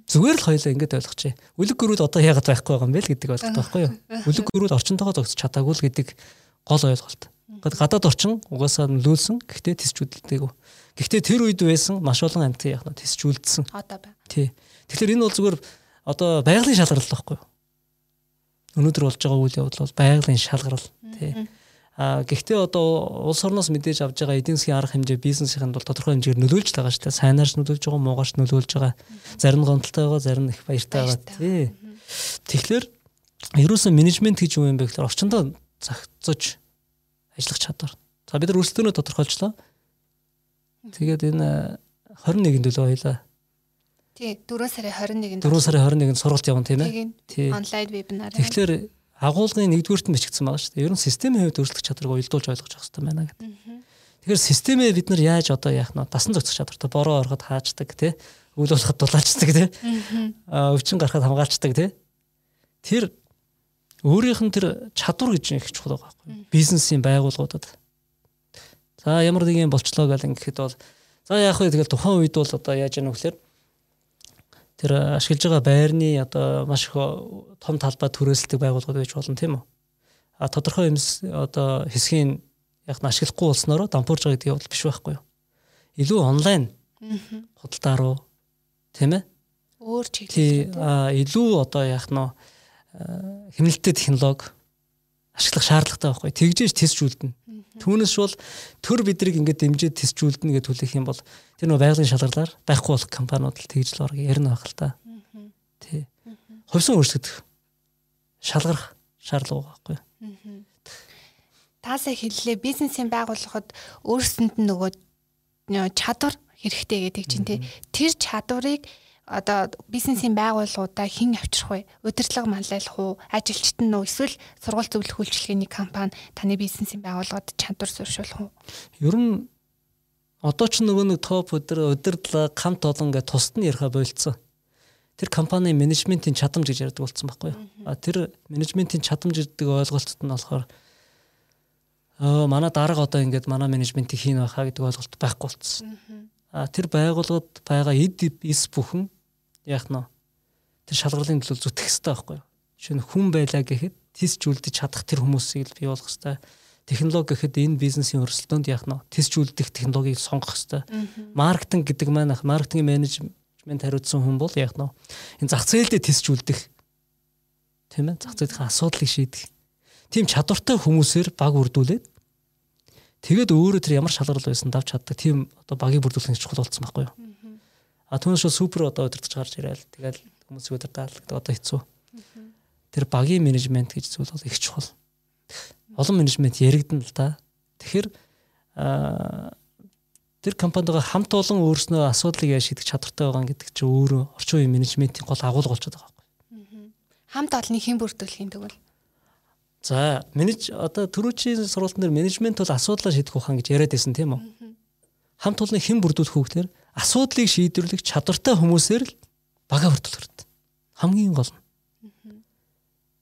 Зүгээр л хоёлаа ингэж ойлгочих. Үлэг гөрүүд одоо яагаад байхгүй байгаа юм бэ л гэдэг ойлголт байхгүй юу? Үлэг гөрүүд орчинтойгоо зохицох чадаагүй л гэдэг гол ойлголт. Гадаад орчин угаасаа нөлөөлсөн. Гэхдээ тисчүүлдэггүй. Гэхдээ тэр үед байсан маш олон амьтан яг нь тисчүүлдсэн. Одоо байна. Тий. Тэгэхээр энэ бол зүгээр одоо байгалийн шалгарал байхгүй юу? Өнөөдөр болж байгаа үйл явдал бол байгалийн шалгарал тий. А гэхдээ одоо улс орноос мэдээж авж байгаа эдийн засгийн арга хэмжээ бизнесийн бол тодорхой хэмжээгээр нөлөөлж байгаа шүү дээ. Сайнаарч нөлөөлж байгаа, муугаарч нөлөөлж байгаа. Зарим нь гомдолтой байгаа, зарим нь их баяртай байгаа тий. Тэгэхээр ерөөсөн менежмент гэж юу юм бэ гэхээр орчиндөө зохицож ажиллах чадвар. За бид нар өрсөлдөөнөө тодорхойлчлоо. Тэгээд энэ 21-нд төлөө хоёлаа. Тий, 4 сарын 21-нд 4 сарын 21-нд сургалт явна тийм ээ. Тий. Онлайн вебинар. Тэгэхээр агуулгын нэгдүгüүрт нь бичигдсэн байгаа шүү дээ. Ер нь системийн хувьд өөрчлөх чадварыг уялдуулж ойлгож авах хэрэгтэй байна гэдэг. Тэгэхээр системээ бид нар яаж одоо яах нь дасан зохицох чадвартай бороо ороход хааждаг тий үйл болоход дулаачдаг тий өвчин гарахад хамгаалцдаг тий тэр өөрийнх нь тэр чадвар гэж их чухал байгаа байхгүй бизнесийн байгууллагуудад. За ямар нэг юм болчлоо гэл ингэхэд бол за яах вэ? Тэгэл тухайн үед бол одоо яаж яах вэ гэхээр тэр ашиглаж байгаа байрны одоо маш их том талбай түрээсэлдэг байгууллагууд байж болно тийм үү. А тодорхой юмс одоо хэсгийн яг ашиглахгүй болсноро дампуурж байгаа гэдэг явдал биш байхгүй юу. Илүү онлайн худалдаа руу тийм ээ. Өөр чиглэл. А илүү одоо яг нь хэмнэлттэй технологи ашиглах шаардлагатай байхгүй. Тэгжээж тестжүүлдэнэ. Түүнээс бол төр бидрийг ингээд дэмжиж тестжүүлдэнэ гэж хүлээх юм бол тэр нөө байгалийн шалгарлаар байхгүй болох компаниуд л тэгж л орго ярина байх л та. Тий. Хувьсан өөрсгөх шалгарах шаардлага байхгүй. Таасаа хэллээ бизнесийн байгууллагад өөрсөнд нь нөгөө чадвар хэрэгтэй гэдэг чинь тий. Тэр чадварыг одоо бизнесийн байгууллагуудаа хэн авчрах вэ? Удирдлага манлайлах уу? Ажилчид нь үү? Эсвэл сургууль зөвлөх үйлчилгээний компани таны бизнесийн байгууллагад чадвар суурьшуулах уу? Ер нь одоо ч нөгөө нэг топ өдөр удирдлага хамт олон гэж тусад нь яриа болцсон. Тэр компани менежментийн чадамж гэж ярьдаг болсон байхгүй юу? А тэр менежментийн чадамж гэдэг ойлголтод нь болохоор аа манай дарга одоо ингээд манай менежментийг хийн байхаа гэдэг ойлголт байхгүй болсон. А тэр байгууллагад байгаа эд эс бүхэн яах нь тэр шалгарлын төлөө зүтгэх хэрэгтэй байхгүй юу? Жишээ нь хүн байлаа гэхэд тисчүүлдэж чадах тэр хүмүүсийг л бий болгох хэрэгтэй. Технологи гэхэд энэ бизнесийн өрсөлдөөнд яах нь тисчүүлдэх технологиг сонгох хэрэгтэй. Маркетинг гэдэг маань маркетинг менежмент хариуцсан хүн бол яах нь энэ зах зээлдээ тисчүүлдэх тийм ээ зах зээлийн асуудлыг шийдэх. Тим чадвартай хүмүүсээр баг үрдүүлээд тэгээд өөрөө тэр ямар шалгарал байсан давж чаддаг тийм одоо багийг бүрдүүлэх чухал болсон байхгүй юу? А түүнээс шууд супер одоо удирдах гарч ирээл тэгэл хүмүүсийг удирдаал гэдэг одоо хэцүү. Тэр багийн менежмент гэж зүйл бол их чухал. Олон менежмент яригдана л да. Тэгэхээр тэр компанидгаа хамт олон өөрснөө асуудлыг яаж шийдэх чадвартай байгаа гэдэг чинь өөрөө орчин үеийн менежментийн гол агуулга болчиход байгаа байхгүй. Хамт олонний бүрдүүлэх юм тэгвэл За, менеж одоо төрүүчийн сургалтын дээр менежмент бол асуудлаа шийдэх ухаан гэж яриад байсан тийм үү? Хамт олонний хэн бүрдүүлэх үү гэхээр асуудлыг шийдвэрлэх чадвартай хүмүүсээр л бага хүртэл хүрд. Хамгийн гол нь.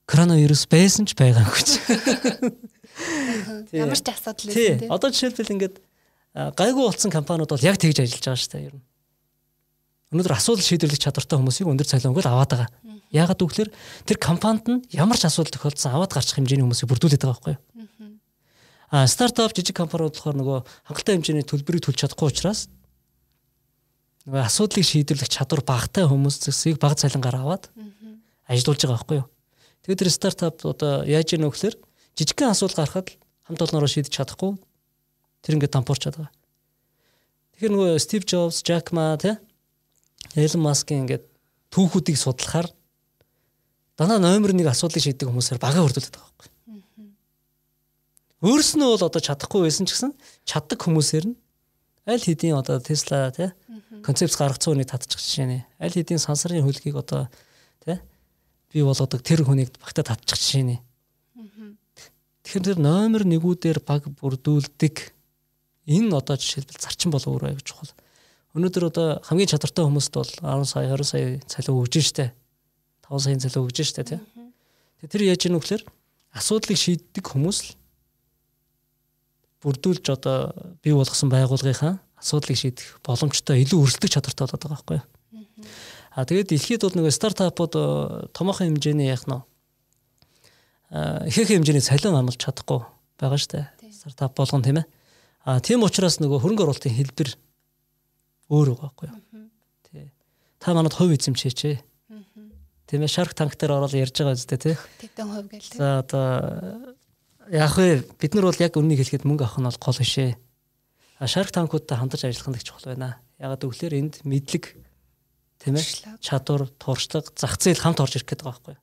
Коронавирус байсан ч байгаагүй ч. Ямар ч асуудал байсан тийм. Одоо жишээлбэл ингээд гайгүй болсон компаниуд бол яг тэгж ажиллаж байгаа шүү дээ ер нь. Өнөөдөр асуудал шийдвэрлэх чадвартай хүмүүсийг өндөр цалингаар аваад байгаа. Яагаад гэвэл тэр компанид нь ямар ч асуудал тохиолдсон аваад гарчих хэмжээний хүмүүсийг бүрдүүлээд байгаа байхгүй юу? А стартап жижиг компаниуд болохоор нөгөө хангалттай хэмжээний төлбөрийг төлж чадахгүй учраас нөгөө асуудлыг шийдвэрлэх чадвар багатай хүмүүсийг баг цалингаар аваад ажилуулж байгаа байхгүй юу. Тэгээд тэр стартап одоо яаж яах гэхээр жижигхэн асуудал гарахад хамт олноороо шийдэж чадахгүй тэр ингээд дампуурч байгаа. Тэгэхээр нөгөө Стив Джобс, Жак Ма тий Элон Маскын ингээд түүхүүдийг судлахаар дандаа номер 1 асуудлыг шийддэг хүмүүсээр бага хөрдүүлдэг байгаа байхгүй. Өөрснөө бол одоо чадахгүй байсан ч гэсэн чаддаг хүмүүсээр нь аль хэдийн одоо Tesla тий концепц гаргацсан үнийг татчих жишээ нэ. Аль хэдийн сансарын хөлгийг одоо бий болгодог тэр хүнийг багтаа татчих жишээ нэ. Тэгэхээр тэр номер 1-үүдээр баг бүрдүүлдэг энэ одоо жишээлбэл зарчим бол өөрөө аяг чухал. Өнөөдөр одоо хамгийн чадвартай хүмүүст бол 10 сая 20 сая цалин өгж штэ. 5 саяын цалин өгж штэ тий. Тэр яаж ийм вөхлөр асуудлыг шийддэг хүмүүс л бүрдүүлж одоо бий болгосон байгууллагынхаа асуудлыг шийдэх боломжтой илүү өрсөлдөх чадвартай болоод байгаа байхгүй юу. А тэгээд дэлхийд бол нэг стартапууд томоохон хэмжээний яах нь ихэнх хэмжээний цалин амлж чадахгүй байгаа штэ. Стартап болгон тийм ээ. А тийм учраас нөгөө хөрөнгө оруулалтын хэлбэр өөр байгаа байхгүй юу. Тий. Та манад хувь эзэмшээч. Тийм ээ Shark Tank дээр ороод ярьж байгаа үстэй тий. Тэгтэн хувь гэл. За одоо яг вэ бид нар бол яг үннийг хэлэхэд мөнгө авах нь бол гол бишээ. А Shark Tank-уудтай хамтарч ажиллах нь их чухал байна. Ягаад гэвэл энд мэдлэг тийм ээ чадвар тууршлага зах зээл хамт орж ирэх гээд байгаа байхгүй.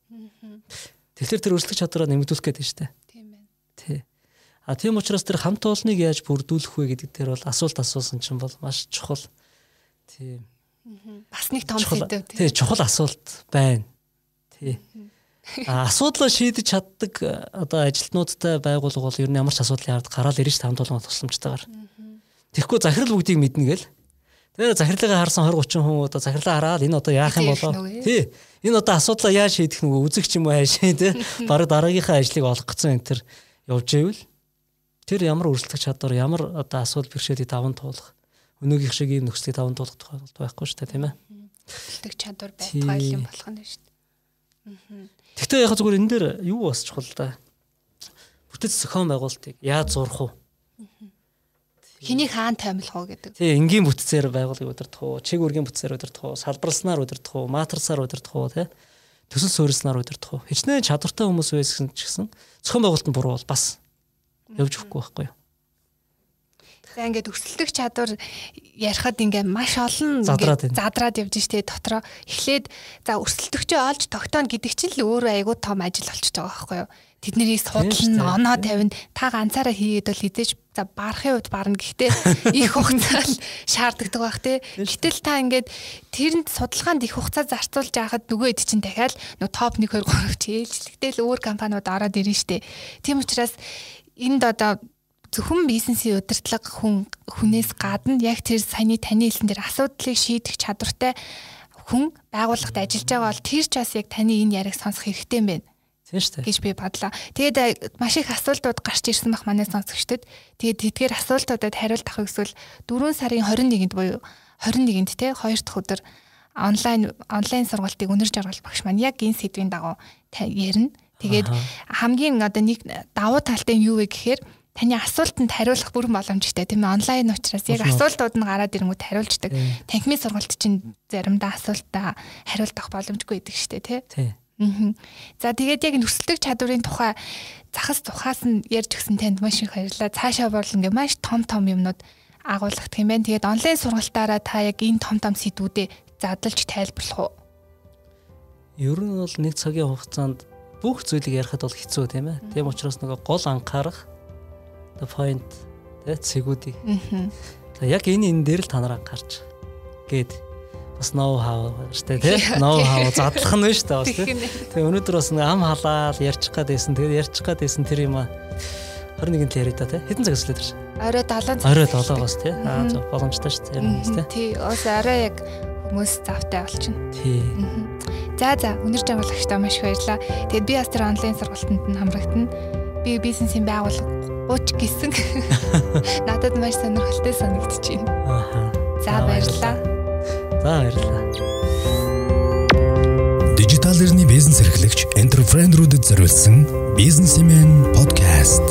Тэгэхээр тэр өрсөлдөх чадвараа нэмэгдүүлэх гээд байна шүү дээ. Тийм байна. Тий. А тийм учраас тэр хамт олныг яаж бүрдүүлэх вэ гэдэг дээр бол асуулт асуусан чинь бол маш чухал. Тийм. Бас нэг том сэдв тий. чухал асуулт байна. Тий. А асуудлаа шийдэж чаддаг одоо ажилтнуудтай байгуулга бол ер нь ямар ч асуудлын ард гараад ирж хамт олон тусламжтайгаар. Тэгэхгүй захирал бүгдийг мэднэ гэл. Тэгээ захирлагаа харсан 20 30 хүн одоо захирлаа хараад энэ одоо яах юм болоо. Тий. Энэ одоо асуудлаа яаж шийдэх нүг үзэгч юм уу хаашаа тий. <laughs> Бараг дараагийнхаа ажлыг олох гэсэн энэ төр явж ивэл тэр ямар өрсөлдөх чадвар ямар одоо асуудал бэрхшээлийг даван туулах өнөөгийнх шиг ийм нөхцөлийг даван туулах тухайлбал байхгүй шүү дээ тийм ээ. Өрсөлдөх чадвар байтугай юм болох нь шүү дээ. Гэхдээ яг зүгээр энэ дээр юу бас чухал да. Бүтэц зохион байгуулалтыг яаж зурах вэ? Хэний хаан таймлах уу гэдэг. Тий, энгийн бүтцээр байгуулгыг удирдах уу, чиг үргийн бүтцээр удирдах уу, салбарласнаар удирдах уу, матрасаар удирдах уу, тий. Төсөл суурьснаар удирдах уу. Хичнээн чадвартай хүмүүс байсан ч гэсэн зохион байгуулалтын буруу бол бас явж өгөхгүй байхгүй юу? За ингээд өсөлтөх чадвар ярихад ингээ маш олон задраад явж штэ дотроо эхлээд за өсөлтөгчөө олж тогтооно гэдэг чинь л өөрөө айгүй том ажил болчихж байгаа байхгүй юу? тэднийг судална, оноо тавина. Та ганцаараа хийгээд бол хизээж за барахын үед барна гэхдээ <laughs> их хугацаа л шаарддаг байх те. Гэтэл та ингээд тэрэнд судалгаанд их хугацаа зарцуулж яхад нөгөө хэд чинь дахиад нөгөө топ 1 2 3 чийлжлэгтэл өөр компаниуд ороод ирнэ штэ. Тийм учраас энд одоо зөвхөн бизнесийн удирдлага хүн хүнээс гадна яг тэр саяны таны хэлсэн дээр асуудлыг шийдэх чадвартай хүн байгууллагад ажиллаж байгаа бол тэр ч бас яг таны энэ яриг сонсох хэрэгтэй юм байна Тийм шүү дээ. гэж би бодлоо. Тэгээд маш их асуултууд гарч ирсэн бах манай сонсогчдод. Тэгээд тэдгээр асуултуудад хариулт авах эсвэл 4 сарын 21-нд буюу 21-нд те 2 дахь өдөр онлайн онлайн сургалтыг өнөр жаргал багш маань яг энэ сэдвийн дагуу ярина. Тэгээд хамгийн одоо нэг давуу талтай нь юу вэ гэхээр таны асуултанд хариулах бүрэн боломжтой тийм ээ онлайн учраас яг асуултууд нь гараад ирэнгүүт хариулждаг. Танхимын сургалт чинь заримдаа асуултаа хариулт авах боломжгүй байдаг шүү дээ тий. За тэгээд яг нөхцөлтөг чадварын тухай захас тухаас нь ярьж өгсөн танд маш их баярлалаа. Цаашаа бол ингээ маш том том юмнууд агуулгах юм байна. Тэгээд онлайн сургалтаараа та яг энэ том том сэдвүүдэд задлж тайлбарлах уу? Ер нь бол нэг цагийн хугацаанд бүх зүйлийг ярихад бол хэцүү тийм ээ. Тийм учраас нөгөө гол анхаарах the point тэ цэгүүдийг. За яг энэ энэ дээр л та нар анхаарч гээд бас ноу хав штэ тий ноу хав задлах нь дээ бас тий Тэгээ өнөөдөр бас ам халаал ярьчих гад байсан. Тэгээд ярьчих гад байсан тэр юм а 21-нд яриа та тий хэдэн цаг өслөө тэр орой 7 орой 7 бас тий аа зөв боломжтой шүү дээ юм тий тий. Бас орой яг хүмүүс завтай болчихно. Тий. За за өнөр жамгалагчтай маш их баярлаа тэгээд би бас тэр онлайн сургалтанд нь хамрагдана би бизнесийн байгууллага 30 гисэн <laughs> надад маш сонирхолтой санагдчихэв аа за баярлалаа. За баярлалаа. Дижитал эрхний бизнес эрхлэгч энтерпренерүүдэд зориулсан бизнесмен подкаст